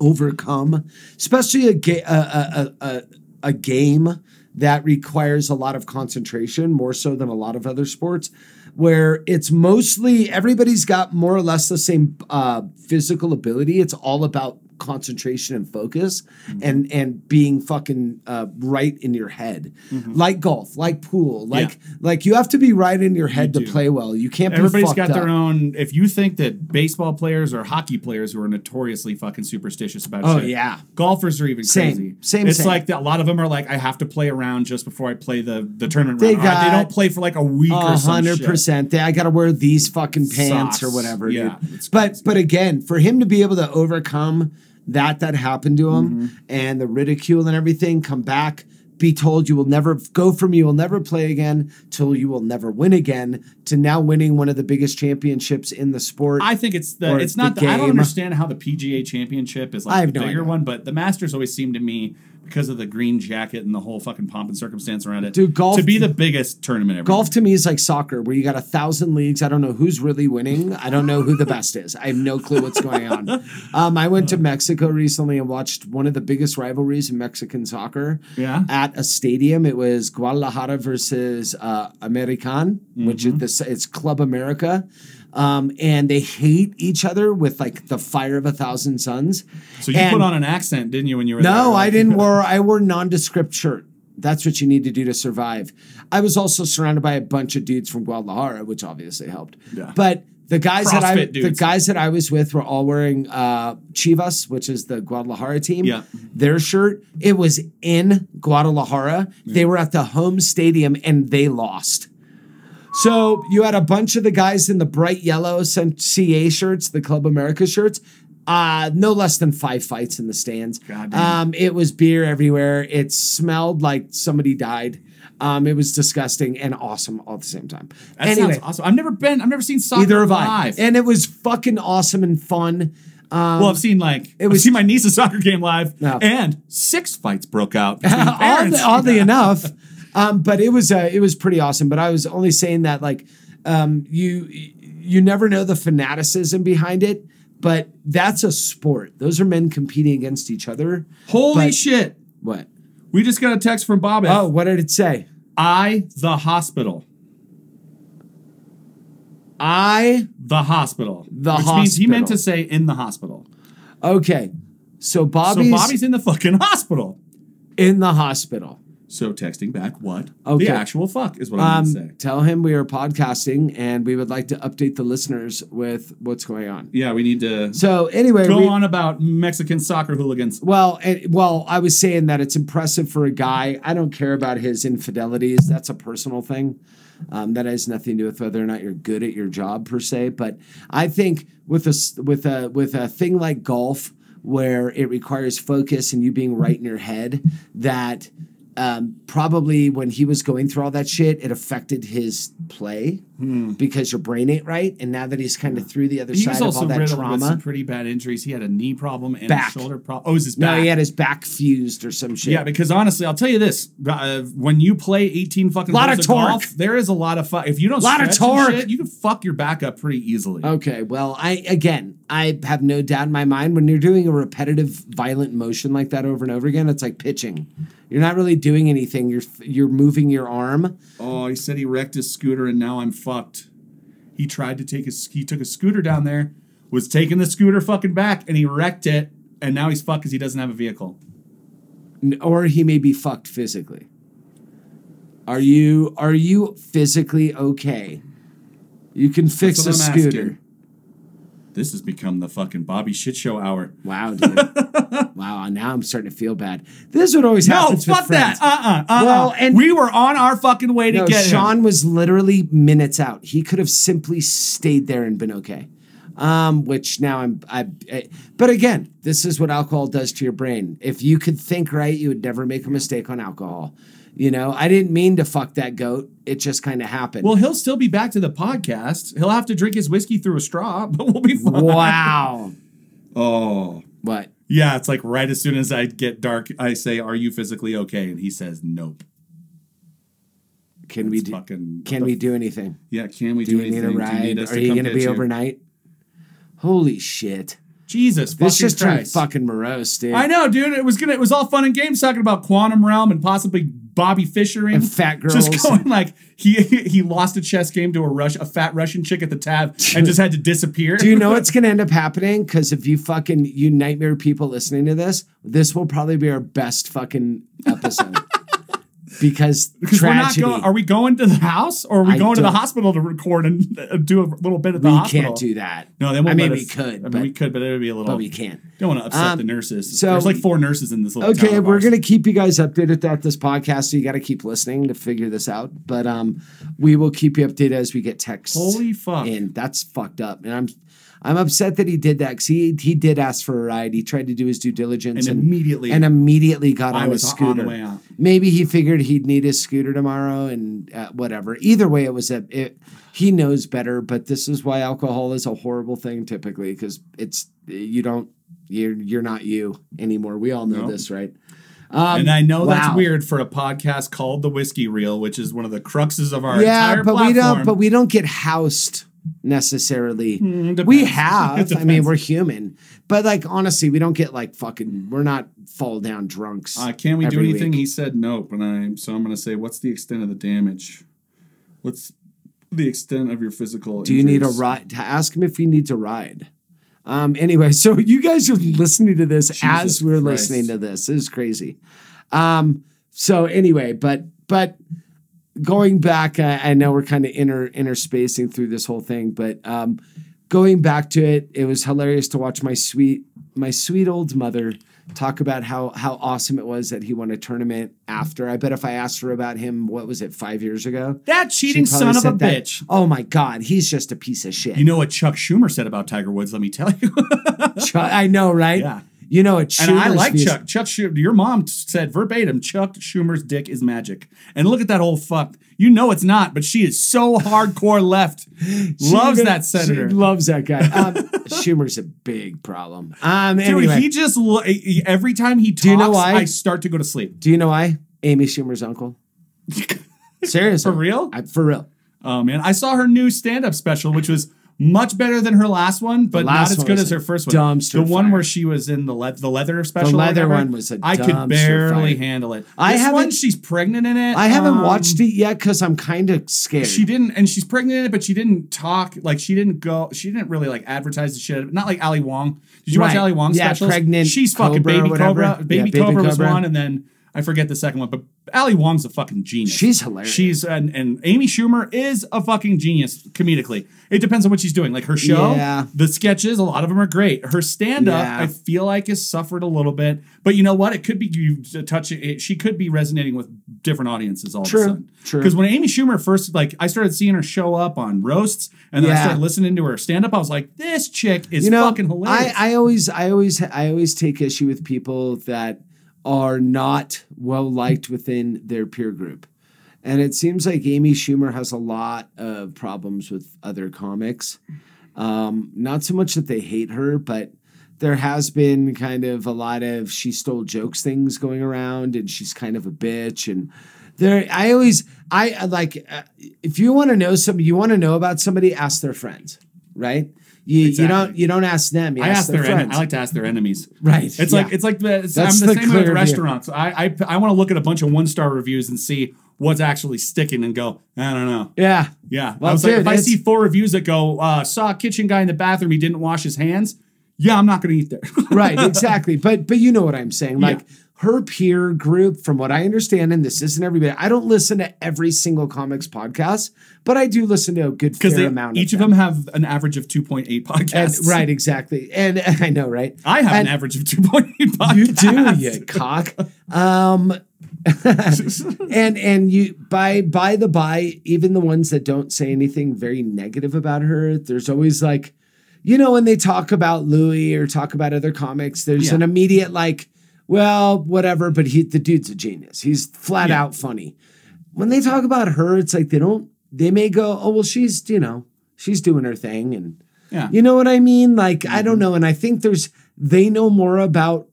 overcome, especially a, ga- a, a, a, a, game that requires a lot of concentration, more so than a lot of other sports, where it's mostly everybody's got more or less the same uh, physical ability. It's all about concentration and focus and and being fucking uh, right in your head like golf like pool like like you have to be right in your head to play well you can't be Everybody's got their own. If you think that baseball players or hockey players who are notoriously fucking superstitious about Oh, shit, yeah. golfers are even Same. crazy. Same, It's same. like that. A lot of them are like, I have to play around just before I play the the tournament. They round. Or they don't play for like a week or A some hundred shit. percent. I got to wear these fucking pants or whatever. Yeah. But but again, for him to be able to overcome that that happened to him Mm-hmm. and the ridicule and everything, come back, be told you will never go from you will never play again till you will never win again to now winning one of the biggest championships in the sport. I think it's the it's not the the, I don't understand how the PGA championship is I like have the no bigger idea. one, but the Masters always seem to me because of the green jacket and the whole fucking pomp and circumstance around it. Dude, golf- to be the biggest tournament ever. Golf to me is like soccer, where you got a thousand leagues. I don't know who's really winning. I don't know who the best is. I have no clue what's going on. [laughs] Um, I went to Mexico recently and watched one of the biggest rivalries in Mexican soccer. Yeah. At a stadium, it was Guadalajara versus uh, American, which Mm-hmm. is the it's Club America. Um, and they hate each other with like the fire of a thousand suns. So you And- put on an accent, didn't you, when you were no, there? I didn't [laughs] wear. I wore nondescript shirt. That's what you need to do to survive. I was also surrounded by a bunch of dudes from Guadalajara, which obviously helped. Yeah. But the guys that I CrossFit the guys that I was with were all wearing uh, Chivas, which is the Guadalajara team. Yeah. Their shirt. It was in Guadalajara. They were at the home stadium and they lost. So you had a bunch of the guys in the bright yellow CA shirts, the Club America shirts. Uh, no less than five fights in the stands. Um, it was beer everywhere. It smelled like somebody died. Um, it was disgusting and awesome all at the same time. That anyway, sounds awesome. I've never been. I've never seen soccer either have I. And it was fucking awesome and fun. Um, well, I've seen like it was. I've seen my niece's [laughs] soccer game live, No. and six fights broke out. [laughs] oddly, oddly [laughs] enough. Um, but it was uh, it was pretty awesome. But I was only saying that like um, you you never know the fanaticism behind it. But that's a sport. Those are men competing against each other. Holy But- shit! What? We just got a text from Bob. F. Oh, what did it say? I the hospital. I The hospital. The which means he meant to say in the hospital. okay. So Bobby's, so Bobby's in the fucking [laughs] hospital. in the hospital. So texting back what Okay. the actual fuck is what I'm Um, going to say. tell him we are podcasting and we would like to update the listeners with what's going on. Yeah, we need to So anyway, go we- on about Mexican soccer hooligans. Well, eh, well, I was saying that it's impressive for a guy. I don't care about his infidelities. That's a personal thing. Um, that has nothing to do with whether or not you're good at your job per se. But I think with a with a with a thing like golf, where it requires focus and you being right in your head, that um, probably when he was going through all that shit, it affected his play because your brain ain't right. And now that he's kind of through the other He side of all that riddled with some trauma, pretty bad injuries. He had a knee problem and Back. a shoulder problem. Oh, it was his back? no, he had his back fused or some shit. Yeah, because honestly, I'll tell you this: uh, when you play 18 fucking Lot holes of torque. golf, there is a lot of fu- If you don't a Lot of torque. shit, you can fuck your back up pretty easily. Okay, well, I again, I have no doubt in my mind when you're doing a repetitive, violent motion like that over and over again, it's like pitching. You're not really doing anything. You're you're moving your arm. Oh, he said he wrecked his scooter and now I'm fucked. He tried to take his he took a scooter down there, was taking the scooter fucking back, and he wrecked it, and now he's fucked because he doesn't have a vehicle. Or he may be fucked physically. Are you are you physically okay? You can fix a That's what I'm scooter. asking. This has become the fucking Bobby shit show hour. Wow, [laughs] dude. wow, now I'm starting to feel bad. This is what always No, happens fuck that. Uh uh-uh, uh. Well, and- we were on our fucking way to No, get Sean him. was literally minutes out. He could have simply stayed there and been okay. Um, which now I'm, I, I, but again, this is what alcohol does to your brain. If you could think right, you would never make a mistake on alcohol. You know, I didn't mean to fuck that goat. It just kind of happened. Well, he'll still be back to the podcast. He'll have to drink his whiskey through a straw, [laughs] but we'll be fine. wow. Oh. What? Yeah, it's like right as soon as I get dark, I say, "Are you physically okay?" And he says, "Nope." Can we do? fucking- Can we the- do anything? Yeah, can we Do do, you need anything? a Do you ride? need Are to you going to be you? overnight? Holy shit! Jesus, This fucking just turned fucking morose, dude. I know, dude. It was gonna. It was all fun and games talking about quantum realm and possibly Bobby Fishering And fat girl. Just [laughs] going like he he lost a chess game to a Rush, a fat Russian chick at the Tav, and just had to disappear. Do you know what's [laughs] going to end up happening? Because if you fucking you nightmare people listening to this, this will probably be our best fucking episode. [laughs] because Because we're not going. Are we going to the house or are we I going to the hospital to record and uh, do a little bit at the we hospital? can't do that. No, they won't. I mean, we us- could, I mean, but, we could, but it would be a little. but we can't. Don't want to upset Um, the nurses. so- There's like four nurses in this little. Okay, we're gonna keep you guys updated at this podcast, so you got to keep listening to figure this out. But um, we will keep you updated as we get texts. Holy fuck! And that's fucked up. And I'm I'm upset that he did that because he he did ask for a ride. He tried to do his due diligence And immediately- and immediately got I on his on scooter. the way out. Maybe he figured he'd need his scooter tomorrow and uh, whatever. Either way, it was a it. He knows better, but this is why alcohol is a horrible thing typically because it's you don't you're you're not you anymore. We all know No. this, right? Um, and I know that's weird for a podcast called The Whiskey Reel, which is one of the cruxes of our yeah, but platform. we don't. But we don't get housed necessarily. depends. [laughs] we have. I mean, we're human, but like honestly, we don't get like fucking. We're not fall down drunks. Uh, can we do anything? week. He said nope, and I so I'm going to say, what's the extent of the damage? What's the extent of your physical? Do you need a ride? To ask him if he needs a ride. Um. Anyway, [laughs] so you guys are listening to this as we're Christ. listening to this. This is crazy. Um. So anyway, but but going back, I, I know we're kind of inter interspacing through this whole thing, but um, going back to it, it was hilarious to watch my sweet my sweet old mother talk about how how awesome it was that he won a tournament after. I bet if I asked her about him, what was it, five years ago? That cheating son of a that- bitch. Oh my god, he's just a piece of shit. You know what Chuck Schumer said about Tiger Woods? Let me tell you. Chuck, I know, right? Yeah. You know what? and I like views- Chuck. Chuck Schumer. Your mom said verbatim, Chuck Schumer's dick is magic. And look at that whole fuck. You know it's not, but she is so hardcore left. [laughs] Loves that she senator. loves that guy. [laughs] Um, Schumer's a big problem. Um, Dude, anyway, he just every time he talks, Do you know why? I start to go to sleep. do you know why? Amy Schumer's uncle. [laughs] Seriously, For real? I, for real. Oh man, I saw her new stand-up special, which was much better than her last one, but not as good as her first one. dumpster the one fire. where she was in the le- the leather special. The leather one was a I could barely fire. handle it. I this haven't- one, she's pregnant in it. I haven't um, watched it yet because I'm kind of scared. She didn't, and she's pregnant in it, but she didn't talk. Like she didn't go. She didn't really like advertise the shit. Not like Ali Wong. Did you watch Ali Wong's Yeah, specials? Pregnant She's fucking Cobra baby cobra. Baby, Yeah, Baby cobra, was one, and then I forget the second one. But Ali Wong's a fucking genius. She's hilarious. She's and, and Amy Schumer is a fucking genius comedically. It depends on what she's doing. Like her show, Yeah. the sketches, a lot of them are great. Her stand up, Yeah. I feel like, has suffered a little bit. But you know what? It could be you touch It, she could be resonating with different audiences all True, of a sudden. true. Because when Amy Schumer first, like, I started seeing her show up on roasts, and then I started listening to her stand up. I was like, this chick is you know, fucking hilarious. I, I always, I always, I always take issue with people that are not well liked within their peer group. And it seems like Amy Schumer has a lot of problems with other comics. Um, not so much that they hate her, but there has been kind of a lot of she stole jokes things going around, and she's kind of a bitch. And there, I always, I like, uh, if you want to know somebody, you want to know about somebody, ask their friends, right? You, you don't you don't ask them. You I ask their. En- I like to ask their enemies. Right, It's yeah. like it's like the. It's, I'm the, the same clear with view. restaurants. I I, I want to look at a bunch of one star reviews and see what's actually sticking and go. I don't know. yeah. Yeah. Well, I was like, if I see four reviews that go, uh, saw a kitchen guy in the bathroom, he didn't wash his hands. Yeah, I'm not going to eat there. right [laughs] exactly but but you know what i'm saying like her peer group from what i understand and this isn't everybody i don't listen to every single comics podcast but i do listen to a good fair Because amount each of of them have an average of 2.8 podcasts. and, right exactly and [laughs] i know right I have And an average of 2.8 podcasts. you do you cock um [laughs] and and you by by the by even the ones that don't say anything very negative about her there's always like you know when they talk about louis or talk about other comics there's Yeah. an immediate like well whatever but he the dude's a genius. He's flat Yeah. out funny. When they talk about her it's like they don't they may go oh well she's you know she's doing her thing and Yeah. you know what i mean? Like i don't mm-hmm. know and i think there's they know more about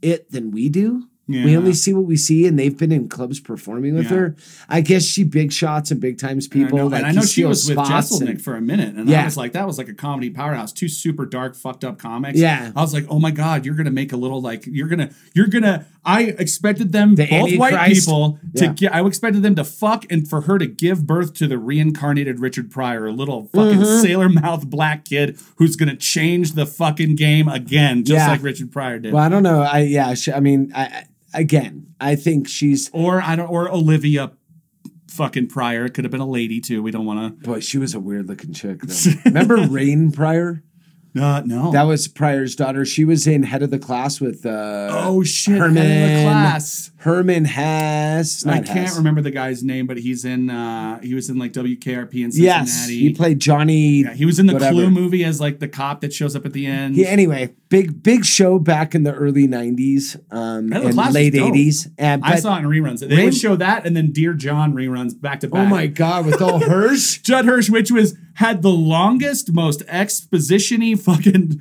it than we do we only see what we see, and they've been in clubs performing with Yeah. her. I guess she big shots and big times And I people. know, like and I know she was with Jeselnik and- for a minute, and I Yeah. was like, that was like a comedy powerhouse. Two super dark, fucked up comics. Yeah. I was like, oh my god, you're gonna make a little like you're gonna you're gonna. I expected them The both white people to Yeah. get. I expected them to fuck and for her to give birth to the reincarnated Richard Pryor, a little fucking Mhm. sailor mouth black kid who's gonna change the fucking game again, just Yeah. like Richard Pryor did. Well, I don't know. I yeah. I mean, I, I again, I think she's. or I don't. Or Olivia. Fucking Pryor. It could have been a lady too. We don't want to. Boy, she was a weird looking chick. Though. [laughs] Remember Rain Pryor? Uh, no. That was Pryor's daughter. She was in Head of the Class with uh, oh shit. Herman Head of the class. Herman Hess. I can't Hess. remember the guy's name, but he's in. uh He was in like WKRP in Cincinnati. Yes, he played Johnny. Yeah, he was in the whatever. Clue movie as like the cop that shows up at the end. He, anyway, big big show back in the early '90s um, Head of the and late dope. '80s. And I saw it in reruns. They would show that and then Dear John reruns back to back. Oh my god, with all [laughs] hers. Judd Hirsch, which was had the longest, most expositiony fucking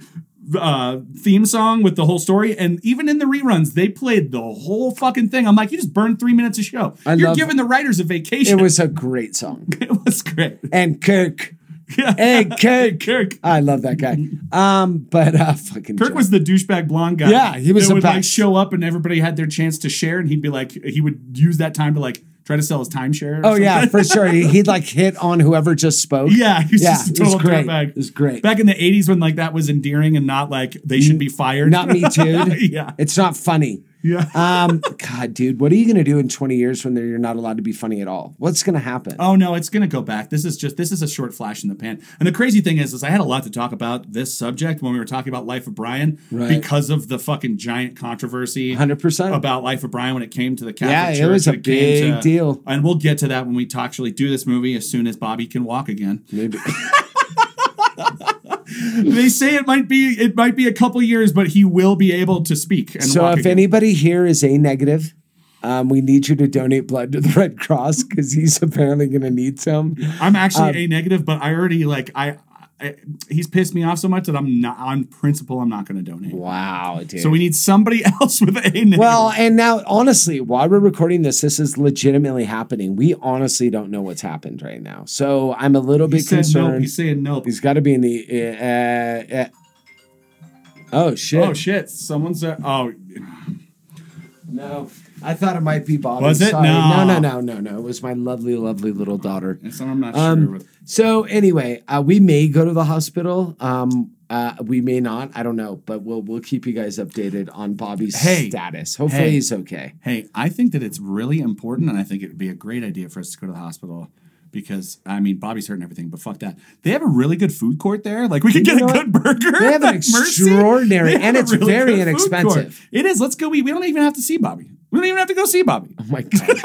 uh theme song with the whole story. And even in the reruns, they played the whole fucking thing. I'm like, you just burned three minutes of show. I You're giving the writers a vacation. It was a great song. [laughs] it was great. And Kirk. Yeah. Hey, [laughs] Kirk. Kirk. I love that guy. Um, but uh fucking Kirk Joe. was the douchebag blonde guy. Yeah, he was that would like show up and everybody had their chance to share, and he'd be like, he would use that time to like try to sell his timeshare. Oh yeah, for sure. He- He'd like hit on whoever just spoke. Yeah, he's yeah, just a it was total great. dirtbag. It was great. Back in the '80s, when like that was endearing and not like they should be fired. Not me [laughs] too. yeah, It's not funny. Yeah. [laughs] Um, God, dude, what are you gonna do in 20 years when you're not allowed to be funny at all? What's gonna happen? Oh no, it's gonna go back. This is just this is a short flash in the pan. And the crazy thing is, is I had a lot to talk about this subject when we were talking about Life of Brian Right. because of the fucking giant controversy 100%. about Life of Brian when it came to the Catholic Yeah, it Church. was a when came big deal. And we'll get to that when we talk, actually do this movie as soon as Bobby can walk again. Maybe. [laughs] [laughs] they say it might be it might be a couple years, but he will be able to speak. And so if again. anybody here is a negative, um, we need you to donate blood to the [laughs] Red Cross because he's apparently gonna need some. I'm actually Um, a negative, but I already like I, I he's pissed me off so much that I'm not on principle. I'm not going to donate. Wow, dude. So we need somebody [laughs] else with a name. Well, and now honestly, while we're recording this, this is legitimately happening. We honestly don't know what's happened right now. So I'm a little he bit said nope. concerned. He's saying nope. He's got to be in the. Uh, uh, oh shit! Oh shit! Someone's uh, oh No, I thought it might be Bobby. Was it? Sorry. No. no, no, no, no, no. It was my lovely, lovely little daughter. and some I'm not Um, sure. With. So anyway, uh, we may go to the hospital. Um, uh, we may not. I don't know, but we'll we'll keep you guys updated on Bobby's Hey. status. Hopefully, Hey. he's okay. Hey, I think that it's really important, and I think it would be a great idea for us to go to the hospital. Because I mean, Bobby's hurt and everything, but fuck that. They have a really good food court there. Like we could You get a know good burger. They have an extraordinary- have and a it's very inexpensive. It is. Let's go eat. We don't even have to see Bobby. We don't even have to go see Bobby. Oh my god,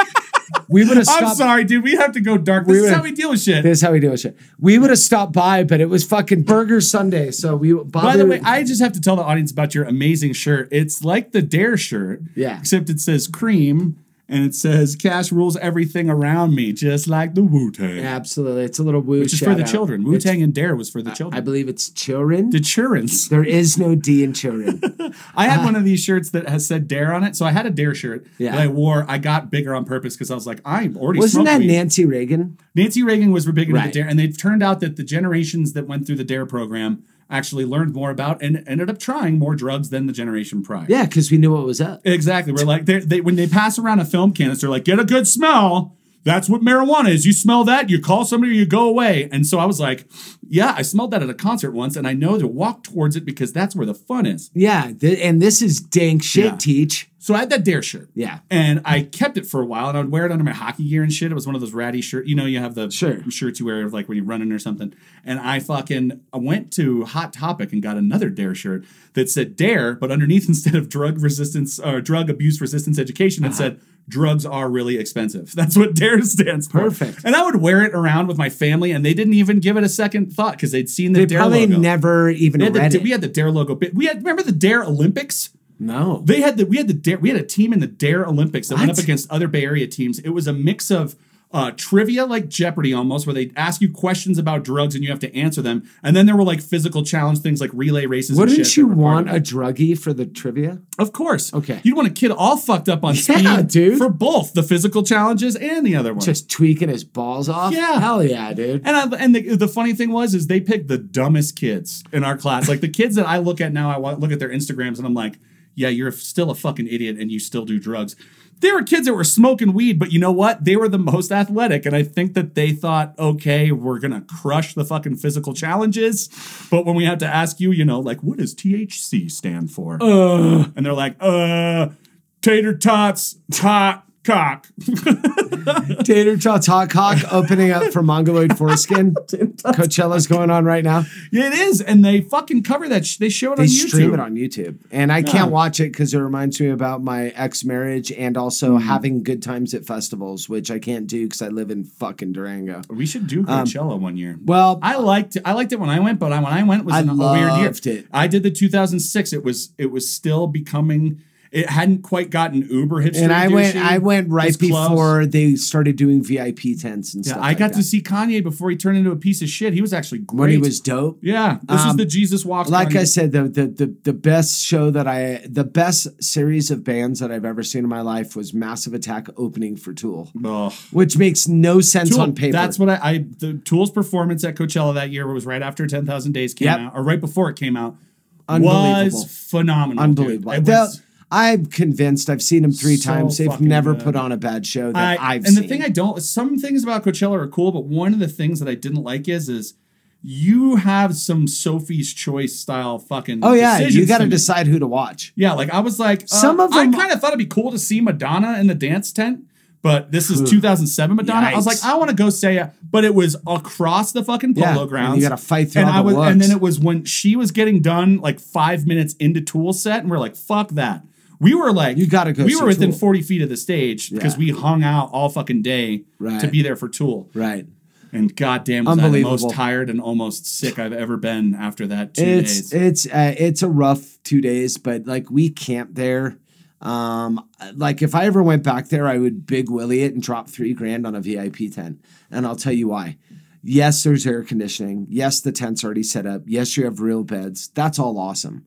we would have [laughs] stopped. I'm sorry, dude. We have to go dark. This We is how we deal with shit. This is how we do it. We would have stopped by, but it was fucking Burger Sunday, so we. Bobby, By the way, I just have to tell the audience about your amazing shirt. It's like the Dare shirt, Yeah. except it says cream and it says "Cash rules everything around me," just like the Wu Tang. Absolutely, it's a little woo. Which is for the out. children. Wu Tang and Dare was for the children. I children. believe it's children. the children's. There is no D in children. [laughs] I had uh, one of these shirts that has said Dare on it, so I had a Dare shirt Yeah. that I wore. I got bigger on purpose because I was like, I'm already Wasn't that weed. Nancy Reagan? Nancy Reagan was big into Right. the Dare, and it turned out that the generations that went through the Dare program actually learned more about and ended up trying more drugs than the generation prior. Yeah, because we knew what was up. Exactly. We're like, they, they, when they pass around a film canister, like, get a good smell. That's what marijuana is. You smell that, you call somebody, you go away. And so I was like, yeah, I smelled that at a concert once, and I know to walk towards it because that's where the fun is. Yeah, th- and this is dank shit, Yeah. Teach. So I had that Dare shirt. Yeah. And I kept it for a while, and I would wear it under my hockey gear and shit. It was one of those ratty shirts. You know, you have the Sure. shirts you wear like when you're running or something. And I fucking I went to Hot Topic and got another Dare shirt that said Dare, but underneath [laughs] instead of drug resistance or drug abuse resistance education, Uh-huh. it said drugs are really expensive. [laughs] That's what Dare stands for. Perfect. And I would wear it around with my family, and they didn't even give it a second thought because they'd seen the They Dare probably logo. never even had the- read it. we had the Dare logo. We had remember the Dare Olympics. No. They had the we had the Dare, we had a team in the Dare Olympics that went up against other Bay Area teams. It was a mix of uh, trivia like Jeopardy almost, where they ask you questions about drugs and you have to answer them. And then there were like physical challenge things like relay races. and Wouldn't shit you that were part want a druggie for the trivia? Of course. Okay. You'd want a kid all fucked up on Yeah, speed dude. for both the physical challenges and the other one. Just tweaking his balls off? Yeah. Hell yeah, dude. And I, and the, the funny thing was is they picked the dumbest kids in our class. Like the kids that I look at now, I look at their Instagrams and I'm like, yeah, you're still a fucking idiot and you still do drugs. There were kids that were smoking weed, but you know what? They were the most athletic, and I think that they thought, okay, we're gonna crush the fucking physical challenges. But when we have to ask you, you know, like, what does THC stand for? and they're like, uh, tater tots, tot cock. [laughs] Tater Tots Hot Cock opening up for Mongoloid [laughs] Foreskin. [laughs] Coachella's going on right now. Yeah, it is, and they fucking cover that. Sh- they show it They on YouTube. They stream it on YouTube. And I can't watch it because it reminds me about my ex marriage and also Mm-hmm. having good times at festivals, which I can't do because I live in fucking Durango. We should do Coachella one year. Well, I liked it. I liked it when I went, but when I went it was I a weird year. it. I did the 2006. It was it was still becoming. It hadn't quite gotten uber hipster. and I went. I went right It was close. before they started doing VIP tents and Yeah, stuff. I got to see Kanye before he turned into a piece of shit. He was actually great. when he was dope. Yeah, this Um, the Jesus walks. Like Kanye. I said, the, the the the best show that I the best series of bands that I've ever seen in my life was Massive Attack opening for Tool, which makes no sense Tool, on paper. That's what I, I the Tool's performance at Coachella that year was right after 10,000 Days came Yep. out, or right before it came out. Unbelievable. Was phenomenal. unbelievable. Was- I'm convinced. I've seen them three So times. They've never good. put on a bad show that I, have and seen. the thing I don't some things about Coachella are cool, but one of the things that I didn't like is is you have some Sophie's Choice style fucking. oh yeah, you got to decide who to watch. Yeah, like I was like, uh, Some of them- I kind of thought it'd be cool to see Madonna in the dance tent, but this is 2007 Madonna. I was like, Yikes. I want to go say it, but it was across the fucking Yeah, polo and grounds. you gotta fight through and all I the was, and then it was when she was getting done, like five minutes into Tool set, and we're like, fuck that. We were like, You gotta go We were within Tool. 40 feet of the stage because Yeah. we hung out all fucking day Right. to be there for Tool. Right. And goddamn, was I the most tired and almost sick I've ever been after that two It's days. it's uh, it's a rough two days, but like we camped there. Um, like if I ever went back there, I would big willy it and drop three grand on a VIP tent, and I'll tell you why. Yes, there's air conditioning. Yes, the tent's already set up. Yes, you have real beds. That's all awesome.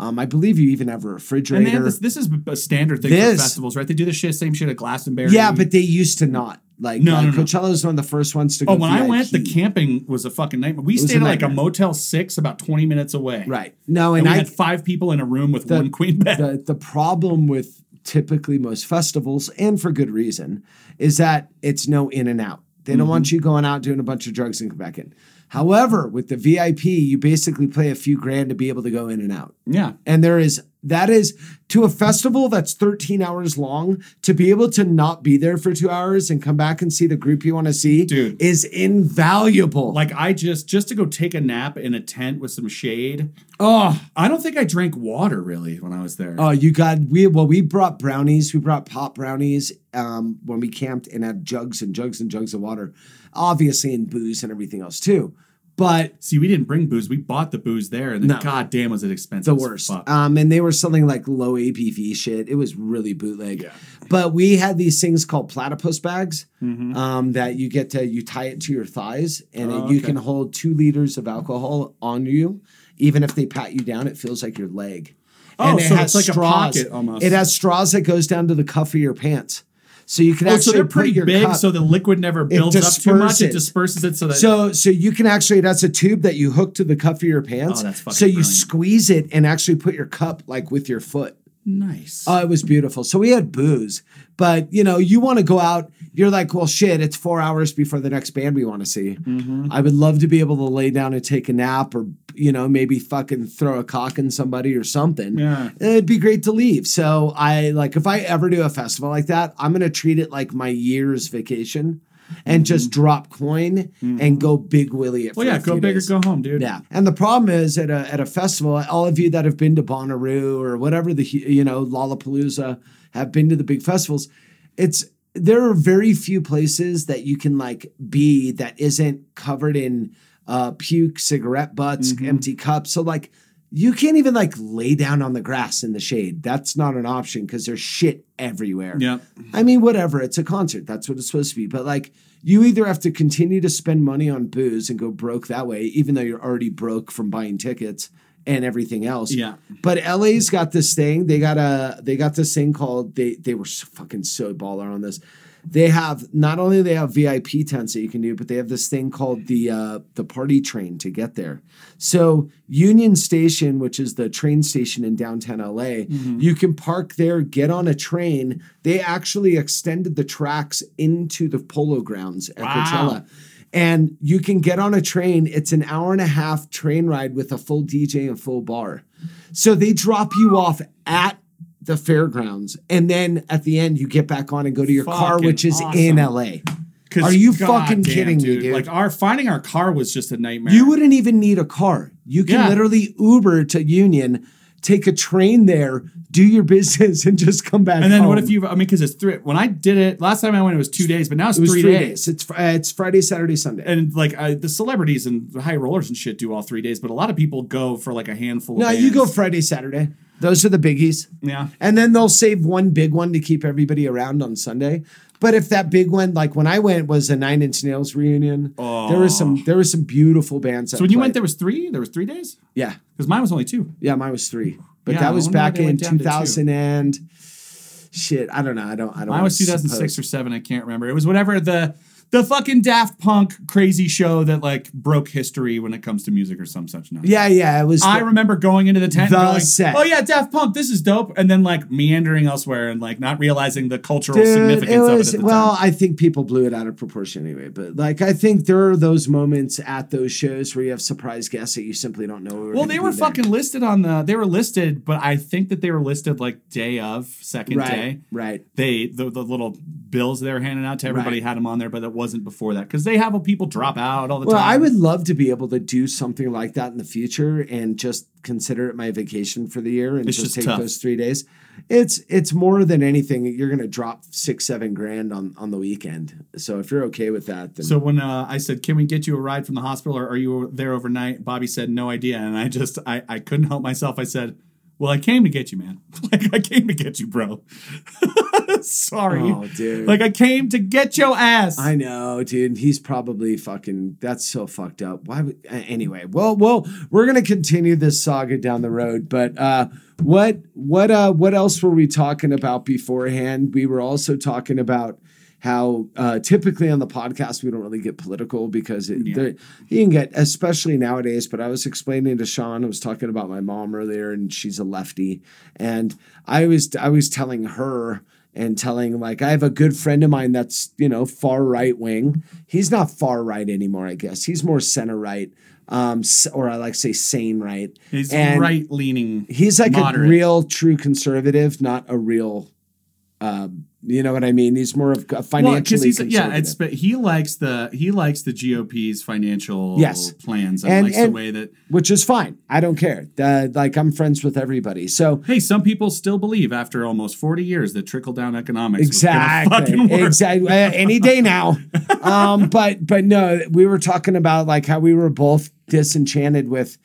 Um, I believe you even have a refrigerator. have this, this is a standard thing This- for festivals, right? They do the shit, same shit at Glastonbury. yeah, but they used to not. Like, No, like no, no. Coachella was one of the first ones to go. Oh, when I went, the camping was a fucking nightmare. We stayed at like a. Motel Six, about twenty minutes away. right. No, and, and, we I had five people in a room with the- one queen bed. the the problem with typically most festivals, and for good reason, is that it's no in and out. They don't Mm-hmm. want you going out doing a bunch of drugs and come back in. However, with the VIP, you basically play a few grand to be able to go in and out. yeah, And there is that is to a festival that's 13 hours long to be able to not be there for two hours and come back and see the group you want to see Dude. is invaluable. like I just just to go take a nap in a tent with some shade. oh, I don't think I drank water really when I was there. Oh, you got we well, we brought brownies. We brought pop brownies um, when we camped and had jugs and jugs and jugs of water, obviously in booze and everything else too. But See, we didn't bring booze. We bought the booze there, and then No. god damn was it expensive. the worst. Um, and they were selling like low ABV shit. It was really bootleg. Yeah. But we had these things called platypus bags um, that you get to you tie it to your thighs, and Mm-hmm. Oh, it, you okay. can hold two liters of alcohol on you. Even if they pat you down, it feels like your leg. Oh, and it so has it's like a pocket almost. It has straws that goes down to the cuff of your pants, so you can Oh, actually so they're put pretty your big, cup- so the liquid never builds up too much. It disperses. disperses it so that So so you can actually that's a tube that you hook to the cuff of your pants. Oh, that's fucking so you brilliant. squeeze it and actually put your cup like with your foot. nice. Oh, it was beautiful. So we had booze, but you know, you want to go out. You're like, well, shit. It's four hours before the next band we want to see. Mm-hmm. I would love to be able to lay down and take a nap, or you know, maybe fucking throw a cock in somebody or something. Yeah. it'd be great to leave. So I like if I ever do a festival like that, I'm gonna treat it like my year's vacation. And just drop coin and go big willy. It Mm-hmm. well, yeah, go big days. or go home, dude. Yeah, and the problem is at a at a festival, all of you that have been to Bonnaroo or whatever the you know Lollapalooza have been to the big festivals. It's there are very few places that you can like be that isn't covered in uh, puke, cigarette butts, Mm-hmm. empty cups. So like you can't even like lay down on the grass in the shade. That's not an option because there's shit everywhere. Yeah. I mean, whatever. It's a concert. That's what it's supposed to be. But like, you either have to continue to spend money on booze and go broke that way, even though you're already broke from buying tickets and everything else. Yeah. But LA's got this thing. They got a. They got this thing called. They they were so fucking so baller on this. They have not only they have VIP tents that you can do, but they have this thing called the uh, the party train to get there. So Union Station, which is the train station in downtown LA, you can park there, get on a train. They actually extended the tracks into the polo grounds at Wow. Coachella. And you can get on a train. It's an hour and a half train ride with a full DJ and full bar. So they drop you off at the fairgrounds. And then at the end, you get back on and go to your car, which is in LA. Are you God fucking damn, kidding me, dude? Like our finding our car was just a nightmare. You wouldn't even need a car. You can Yeah. literally Uber to Union, take a train there, do your business, [laughs] and just come back. and then what if you? I mean, because it's three. When I did it last time I went, it was two days, but now it's, It three, three days. days. It's uh, it's Friday, Saturday, Sunday. And like uh, the celebrities and the high rollers and shit do all three days, but a lot of people go for like a handful. no, you go. Friday, Saturday. Those are the biggies. Yeah. And then they'll save one big one to keep everybody around on Sunday. But if that big one, like when I went, was a Nine Inch Nails reunion, there was some oh. there was some beautiful bands. So when you went, there was three. There was three days. yeah, Because mine was only two. yeah, mine was three, but Yeah, that was back in went down to two. 2000 and shit. I don't know. I don't. I don't. Mine was 2006 suppose. or seven. I can't remember. It was whatever the the fucking Daft Punk crazy show that like broke history when it comes to music or some such nonsense. Yeah, yeah. It was. I remember going into the tent, The and going, set. "Oh yeah, Daft Punk, this is dope," and then like meandering elsewhere and like not realizing the cultural Dude, significance it of was, it at the well, time. I think people blew it out of proportion anyway. But like, I think there are those moments at those shows where you have surprise guests that you simply don't know. Well, they were there. fucking listed on the. They were listed, but I think that they were listed like day of second right, day. right. They the, the little bills they were handing out to everybody Right. had them on there, but it wasn't before that because they have people drop out all the Well, time. Well, I would love to be able to do something like that in the future and just consider it my vacation for the year and It's just, take tough. those three days. It's it's more than anything. You're gonna drop six, seven grand on on the weekend. So if you're okay with that, then So when uh, I said, "Can we get you a ride from the hospital, or are you there overnight?" Bobby said, "No idea," and I just I I couldn't help myself. I said, "Well, I came to get you, man. [laughs] like I came to get you, bro. [laughs] [laughs] Sorry, Oh, dude. Like I came to get your ass. I know, dude. He's probably fucking. That's so fucked up. Why? Would, anyway, well, well, we're gonna continue this saga down the road. But uh, what, what, uh, what else were we talking about beforehand? We were also talking about how uh, typically on the podcast we don't really get political because it, there- you can get, especially nowadays. But I was explaining to Sean, I was talking about my mom earlier, and she's a lefty, and I was, I was telling her and telling like I have a good friend of mine that's you know far right wing. He's not far right anymore, I guess. He's more center right, um, or I like to say sane right. He's right leaning. He's like moderate. a real true conservative, not a real Um, you know what I mean? He's more of a Well, financially. he's yeah, it's but he likes the he likes the GOP's financial Yes. plans and, And- likes and- the way that which is fine. I don't care. Uh, like I'm friends with everybody. So hey, some people still believe after almost forty years that trickle down economics exactly, exactly. Uh, any day now. [laughs] um, but but no, we were talking about like how we were both disenchanted with.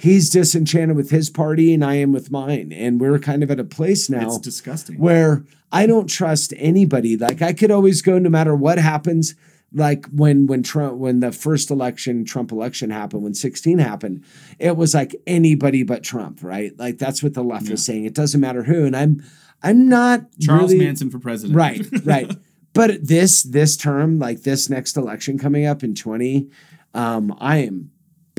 He's disenchanted with his party, and I am with mine, and we're kind of at a place now. It's disgusting. where I don't trust anybody. Like I could always go no matter what happens. Like when when Trump when the first election Trump election happened when 16 happened, it was like anybody but Trump, right? Like that's what the left was saying. It doesn't matter who. And I'm I'm not Charles really, Manson for president. Right, [laughs] right. but this this term, like this next election coming up in 20, um, I am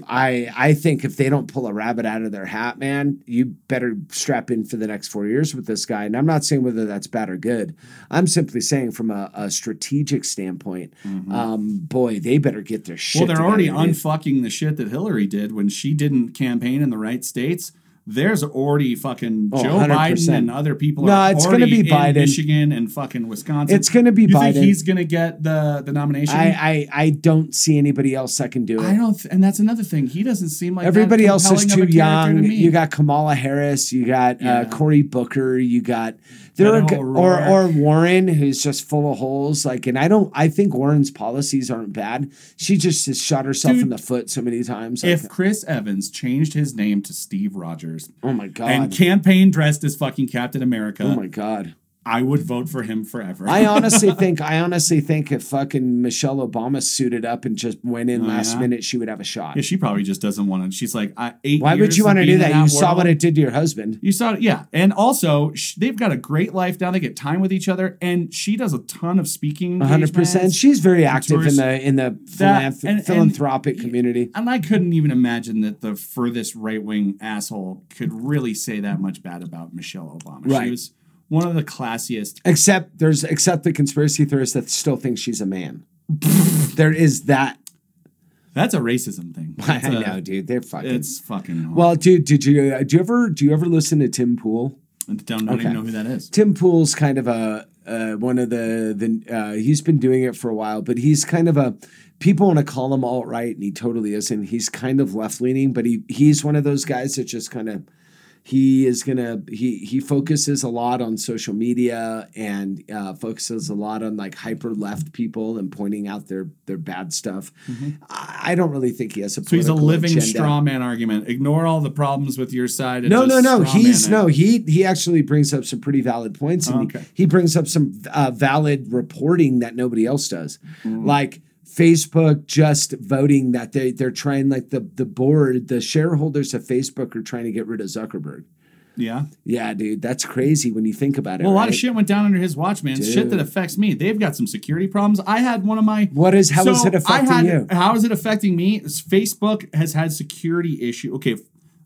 I I think if they don't pull a rabbit out of their hat, man, you better strap in for the next four years with this guy. And I'm not saying whether that's bad or good. I'm simply saying from a, a strategic standpoint, um, boy, they better get their shit. Mm-hmm. Well, they're already unfucking the shit that Hillary did when she didn't campaign in the right states. There's already fucking Oh, Joe 100%. Biden and other people. No, are it's gonna already be Biden. Michigan and fucking Wisconsin. It's gonna be you Think Biden. he's gonna get the the nomination. I, I I don't see anybody else that can do it. I don't, th- and that's another thing. He doesn't seem like Everybody else is too young. to. You got Kamala Harris. You got Yeah. uh, Cory Booker. You got there are, or or Warren, who's just full of holes. Like, and I don't. I think Warren's policies aren't bad. She just has shot herself in the foot so many times. Like, if Chris Evans changed his name to Steve Rogers oh my god. and campaign dressed as fucking Captain America, oh my god. I would vote for him forever. I honestly [laughs] think. I honestly think if fucking Michelle Obama suited up and just went in Oh, last yeah? minute, she would have a shot. yeah, she probably just doesn't want to. She's like, I, eight. Why would you want to do that? You saw what it did to your husband. You saw it, yeah. And also, sh- they've got a great life now. They get time with each other, and she does a ton of speaking. hundred percent. She's very active in the in the That- philanth- and- and- philanthropic community. And I couldn't even imagine that the furthest right wing asshole could really say that much bad about Michelle Obama. Right. She was one of the classiest. Except there's except the conspiracy theorists that still think she's a man. there is that. That's a racism thing. [laughs] I That's a- know, dude. They're fucking. It's fucking. well, dude, did you uh, do you ever do you ever listen to Tim Pool? I don't, don't okay. even know who that is. Tim Pool's kind of a uh, one of the the uh, he's been doing it for a while, but he's kind of a people want to call him alt right, and he totally isn't. He's kind of left leaning, but he he's one of those guys that just kind of he is gonna he he focuses a lot on social media and uh, focuses a lot on like hyper left people and pointing out their their bad stuff. I, I don't really think he has a Mm-hmm. So he's a living agenda. straw man argument. Ignore all the problems with your side. And No, no, no. He's no. He he actually brings up some pretty valid points, and Oh, he- okay. he, brings up some uh, valid reporting that nobody else does. Mm. Like Facebook just voting that they they're trying like the the board, the shareholders of Facebook are trying to get rid of Zuckerberg. Yeah. Yeah, dude, that's crazy when you think about it. Well, a lot of shit went down under his watch, man. Shit that affects me. They've got some security problems. I had one of my. What is- how is it I affecting had- you? How is it affecting me? Facebook has had security issue. Okay,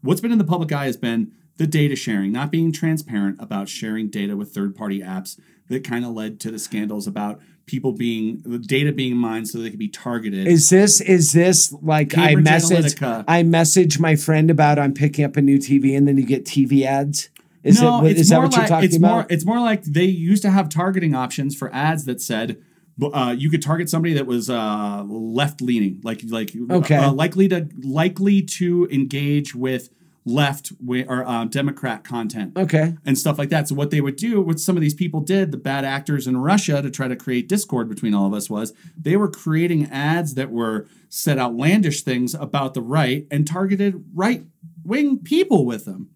what's been in the public eye has been the data sharing, not being transparent about sharing data with third-party apps. That kind of led to the scandals about people being the data being mined so they could be targeted. Is this is this like Cambridge I message Analytica. I message my friend about I'm picking up a new TV and then you get TV ads? Is no, it's that more what you're like talking it's about? more it's more like they used to have targeting options for ads that said uh, you could target somebody that was uh, left leaning, like like Okay. uh, likely to likely to engage with left wi- or uh, Democrat content. Okay. And stuff like that. So what they would do, what some of these people did, the bad actors in Russia to try to create discord between all of us was they were creating ads that were said outlandish things about the right and targeted right wing people with them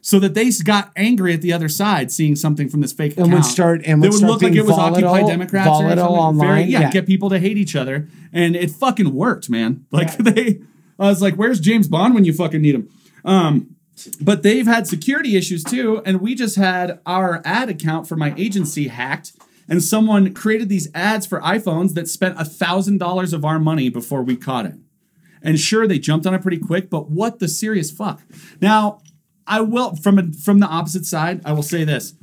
so that they got angry at the other side seeing something from this fake And would start- and would would start look like it was volatile- Occupy Democrats or volatile. Very- online, yeah, yeah. get people to hate each other, and it fucking worked, man. Like [laughs] they, I was like, "Where's James Bond when you fucking need him?" Um, but they've had security issues too, and we just had our ad account for my agency hacked. And someone created these ads for iPhones that spent a thousand dollars of our money before we caught it. And sure, they jumped on it pretty quick, but what the serious fuck? Now, I will from a, from the opposite side, I will say this: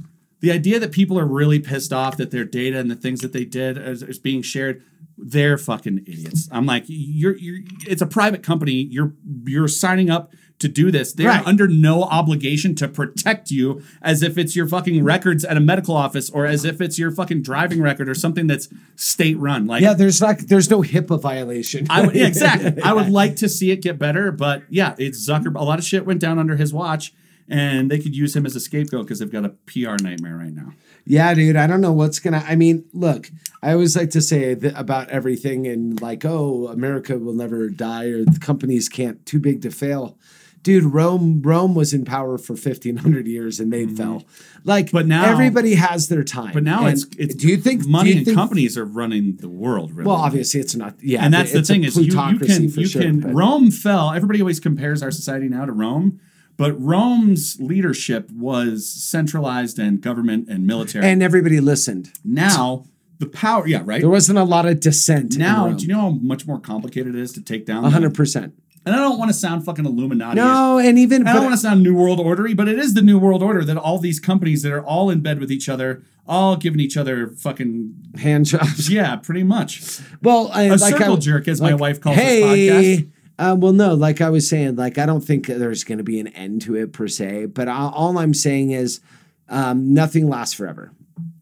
the idea that people are really pissed off that their data and the things that they did is, is being shared, they're fucking idiots. I'm like, you're you're. It's a private company. You're you're signing up to do this. They're Right. under no obligation to protect you as if it's your fucking records at a medical office or as if it's your fucking driving record or something that's state run. Like Yeah, there's not there's no HIPAA violation. I would, yeah, [laughs] exactly. I would like to see it get better, but yeah, it's Zucker. A lot of shit went down under his watch, and they could use him as a scapegoat because they've got a PR nightmare right now. Yeah, dude. I don't know what's gonna. I mean, look. I always like to say that about everything and like, oh, America will never die or the companies can't too big to fail. Dude, Rome Rome was in power for fifteen hundred years and they fell. Like, Mm-hmm. But now- everybody has their time. But now And it's it's. Do you think money you and think, companies are running the world? Really. Well, obviously, it's not. Yeah, and that's the thing is you, you can you sure, can but- Rome fell. Everybody always compares our society now to Rome, but Rome's leadership was centralized and government and military. and everybody listened. now the power, yeah, right. There wasn't a lot of dissent. Now, do you know how much more complicated it is to take down? Hundred percent. And I don't want to sound fucking Illuminati. No, and even I don't want to sound New World Ordery, but it is the New World Order that all these companies that are all in bed with each other, all giving each other fucking hand jobs. Yeah, pretty much. Well, I, A like circle I, jerk, as my wife calls this hey, podcast. Uh, well, no, like I was saying, like I don't think there's going to be an end to it per se. But I, all I'm saying is, um, nothing lasts forever,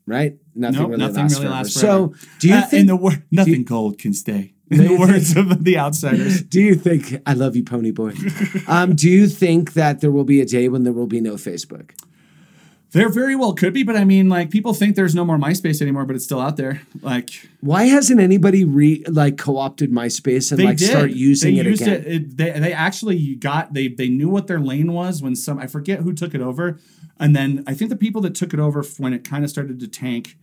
right? Nothing Nope, really nothing lasts really forever. lasts forever. So, do you Uh, think in the wor- nothing gold can stay? [laughs] In the words of the outsiders. [laughs] Do you think I love you, Pony Boy? um, do you think that there will be a day when there will be no Facebook? There very well could be, but I mean, like people think there's no more MySpace anymore, but it's still out there. Like Why hasn't anybody re like co-opted MySpace and like did start using they it used again? It, it- they they actually got they they knew what their lane was when some I forget who took it over, and then I think the people that took it over when it kind of started to tank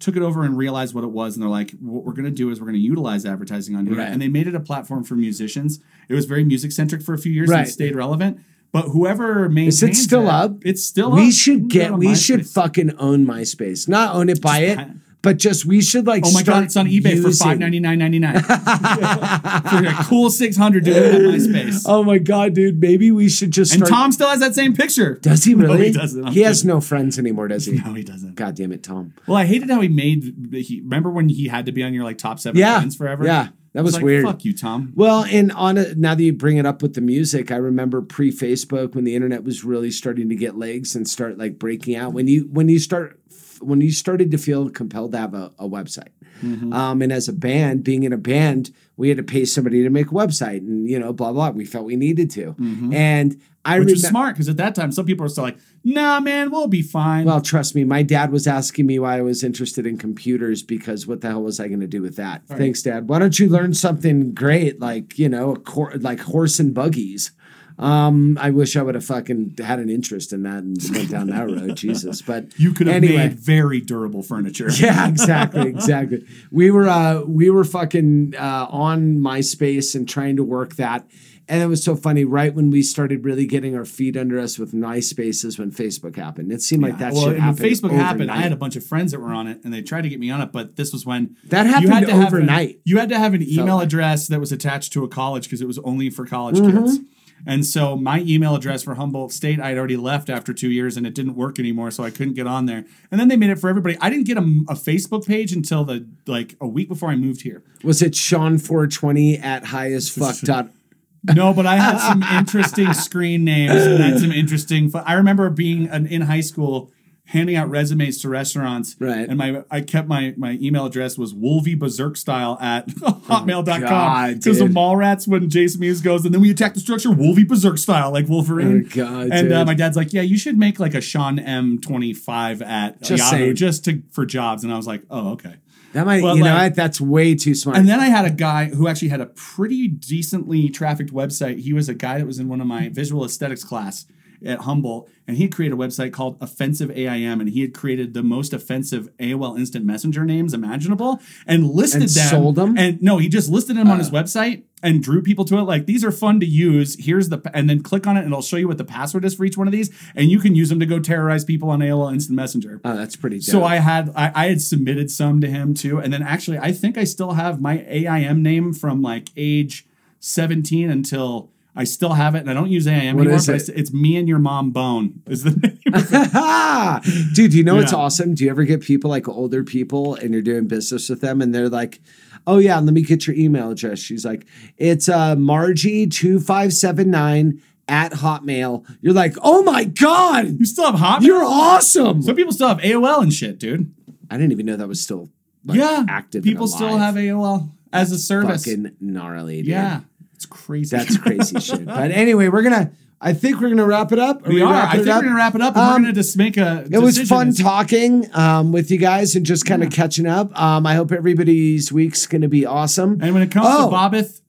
took it over and realized what it was, and they're like, what we're gonna do is we're gonna utilize advertising on here, Right. and they made it a platform for musicians. It was very music centric for a few years Right. and it stayed relevant. But whoever maintains Is it still up? It's still we up. should get we should fucking own MySpace. Not own it, buy it, but just we should like Oh my god, it's on eBay for using- five ninety nine ninety nine. [laughs] For a cool six hundred dude live on MySpace. Oh my god, dude, maybe we should just And Tom still has that same picture. Does he [laughs] No, really? he doesn't. I'm He has no friends anymore, does he? No, he doesn't. God damn it, Tom. Well, I hated how he made. He remember when he had to be on your like top seven Yeah, friends forever. yeah, that I was like, weird. Fuck you, Tom. Well, and on a, now that you bring it up with the music, I remember pre Facebook when the internet was really starting to get legs and start like breaking out. When you when you start when you started to feel compelled to have a, a website, Mm-hmm. um, and as a band, being in a band, we had to pay somebody to make a website, and you know, blah blah. We felt we needed to, and I Mm-hmm. Is smart because at that time some people were still like, "Nah, man, we'll be fine." Well, trust me, my dad was asking me why I was interested in computers because what the hell was I going to do with that? Thanks, Dad. Why don't you learn something great like you know, a cor- like horse and buggies? Um, I wish I would have fucking had an interest in that and [laughs] went down that road. Jesus, but you could have anyway. made very durable furniture. [laughs] Yeah, exactly, [laughs] exactly. We were uh we were fucking uh on MySpace and trying to work that. And it was so funny, right when we started really getting our feet under us with MySpace is when Facebook happened. It seemed like that well, shit and when happened. Facebook happened, I had a bunch of friends that were on it, and they tried to get me on it. But this was when That you happened had to have an- overnight. you had to have an email like. address that was attached to a college because it was only for college Mm-hmm. kids. And so my email address for Humboldt State, I had already left after two years, and it didn't work anymore, so I couldn't get on there. And then they made it for everybody. I didn't get a, a Facebook page until the like a week before I moved here. Was it Sean 420 at high as fuck dot? [laughs] No, but I had some interesting screen names and had some interesting. I remember being an, in high school handing out resumes to restaurants. Right. And my I kept my my email address was Wolvie Berserk style at [laughs] hotmail.com. Because the dude. Mallrats when Jason Mewes goes, and then we attack the structure, Wolvie Berserk style, like Wolverine. Oh, God, and uh, my dad's like, Yeah, you should make like a Sean M25 at Just Yahoo saying. just to for jobs. And I was like, Oh, okay. That might, Well, you know, like- what? that's way too smart. And then I had a guy who actually had a pretty decently trafficked website. He was a guy that was in one of my visual aesthetics class at Humboldt, and he created a website called Offensive AIM, and he had created the most offensive AOL Instant Messenger names imaginable and listed And them. sold 'em? And no, he just listed them on his uh. website and drew people to it. Like these are fun to use. Here's the and then click on it, and it'll show you what the password is for each one of these, and you can use them to go terrorize people on AOL Instant Messenger. oh, that's pretty dope. So I had I, I had submitted some to him too, and then actually I think I still have my AIM name from like age seventeen until I still have it, and I don't use AIM What anymore. is it? It's, it's me and your mom bone is the name. [laughs] Dude, you know what's Yeah. awesome? Do you ever get people like older people and you're doing business with them and they're like, oh yeah, let me get your email address. She's like, it's uh, Margie2579 at Hotmail. You're like, oh my god, You still have Hotmail? you're awesome. Some people still have AOL and shit, dude. I didn't even know that was still like, yeah. active. People still have AOL as a service. fucking gnarly. Dude. yeah. It's crazy. That's crazy [laughs] shit. But anyway, we're gonna. I think we're gonna wrap it up. we are. I think we're gonna wrap it up and Um, we're gonna just make a It was fun talking um, with you guys and just kind of catching up. Um, I hope everybody's week's going to be awesome. And when it comes Oh. to Bobbeth,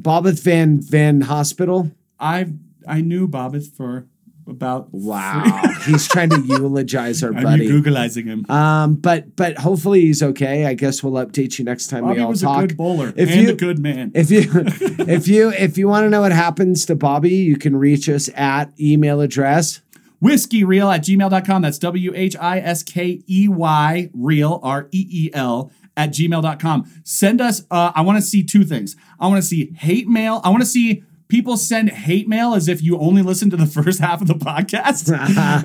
Bobbeth Van Van Hospital. I I knew Bobbeth for about Wow, [laughs] he's trying to eulogize our I'm buddy. googleizing him. Um, but but hopefully he's okay. I guess we'll update you next time Bobby we all was talk. a good bowler If and you- a good man. If you [laughs] if you if you want to know what happens to Bobby, you can reach us at email address. whiskeyreal at gmail.com. That's W H I S K E Y real, R E E L, at gmail.com. Send us, uh, I want to see two things. I want to see hate mail. I want to see people send hate mail as if you only listen to the [laughs] first half of the podcast,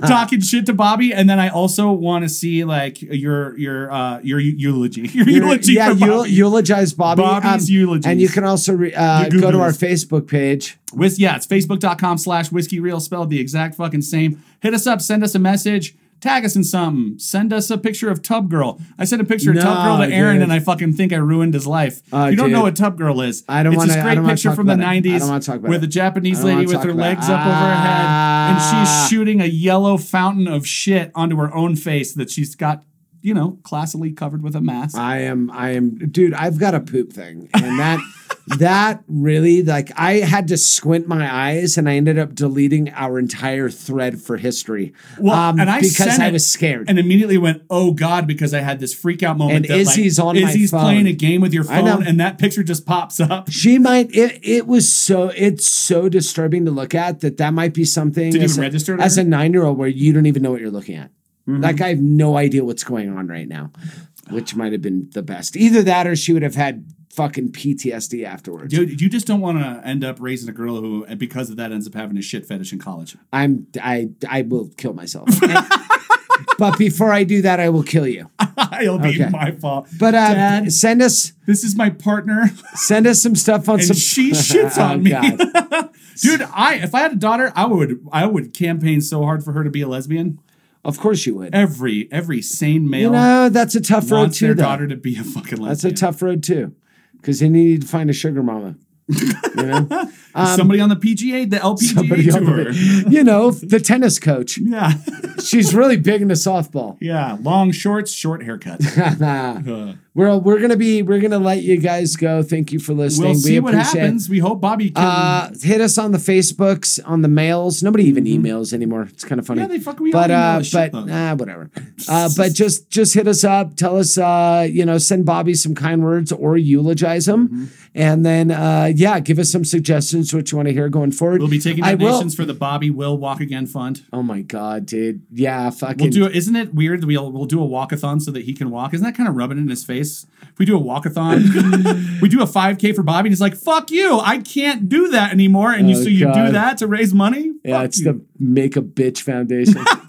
[laughs] talking shit to Bobby. And then I also want to see like your, your, uh, your eulogy, [laughs] your eulogy. yeah, Bobby. eulogize Bobby. Um, Bobby's eulogies. And you can also re- uh, go to our Facebook page. With yeah, it's facebook.com slash whiskey real spelled the exact fucking same. Hit us up, send us a message, tag us in something, send us a picture of Tub Girl. I sent a picture of Tub Girl to Aaron dude. and I fucking think I ruined his life. Oh, you don't know what Tub Girl is. I don't It's wanna- this great picture from the it. 90s don't wanna talk about where it. the Japanese lady with her about it. legs up over her head and Ah. she's shooting a yellow fountain of shit onto her own face that she's got, you know, classily covered with a mask. I am I am dude, I've got a poop thing. And that [laughs] that really like I had to squint my eyes and I ended up deleting our entire thread for history. Well, um, and I because I was scared. and immediately went, "Oh God!" Because I had this freak out moment. And that, Izzy's like, on my Izzy's phone. playing a game with your phone, and that picture just pops up. [laughs] she might it it was so it's so disturbing to look at that that might be something Did as, even a, register as a 9-year-old where you don't even know what you're looking at. Mm-hmm. Like I have no idea what's going on right now, which might have been the best. Either that or she would have had fucking PTSD afterwards. Dude, you just don't want to end up raising a girl who, because of that, ends up having a shit fetish in college. I'm I I will kill myself. And- [laughs] but before I do that, I will kill you. [laughs] It'll be Okay. my fault. But uh, Dad, send us this is my partner, send us some stuff on and some. she [laughs] shits Oh, on me. Dude, I if I had a daughter, I would I would campaign so hard for her to be a lesbian. Of course you would. Every every sane male You know that's a tough road too. their Though. daughter to be a fucking lesbian. That's a tough road too, because then you need to find a sugar mama. [laughs] You know, Somebody on the PGA, the LPGA tour. the- [laughs] you know the tennis coach. yeah, She's really big into softball. yeah. Long shorts, short haircut. [laughs] Uh, We're we're gonna be we're gonna let you guys go. Thank you for listening. we'll see we what it. happens. We hope Bobby can. Uh, hit us on the Facebooks, on the mails. Nobody even emails anymore. It's kind of funny. Mm-hmm. Yeah, they fuck- we But uh, but nah, whatever. Uh, but just just hit us up. Tell us, uh, you know, send Bobby some kind words or eulogize him, Mm-hmm. and then uh, yeah, give us some suggestions what you want to hear going forward. we'll be taking donations for the Bobby Will Walk Again Fund. Oh my god, dude! Yeah, fucking. We'll do it. Isn't it weird that we'll we'll do a walkathon so that he can walk? Isn't that kind of rubbing in his face? If we do a walkathon, [laughs] we do a 5K for Bobby, and he's like, "Fuck you! I can't do that anymore." And you Oh, so you do that to raise money? yeah, Fuck it's you. the Make a Bitch Foundation. [laughs]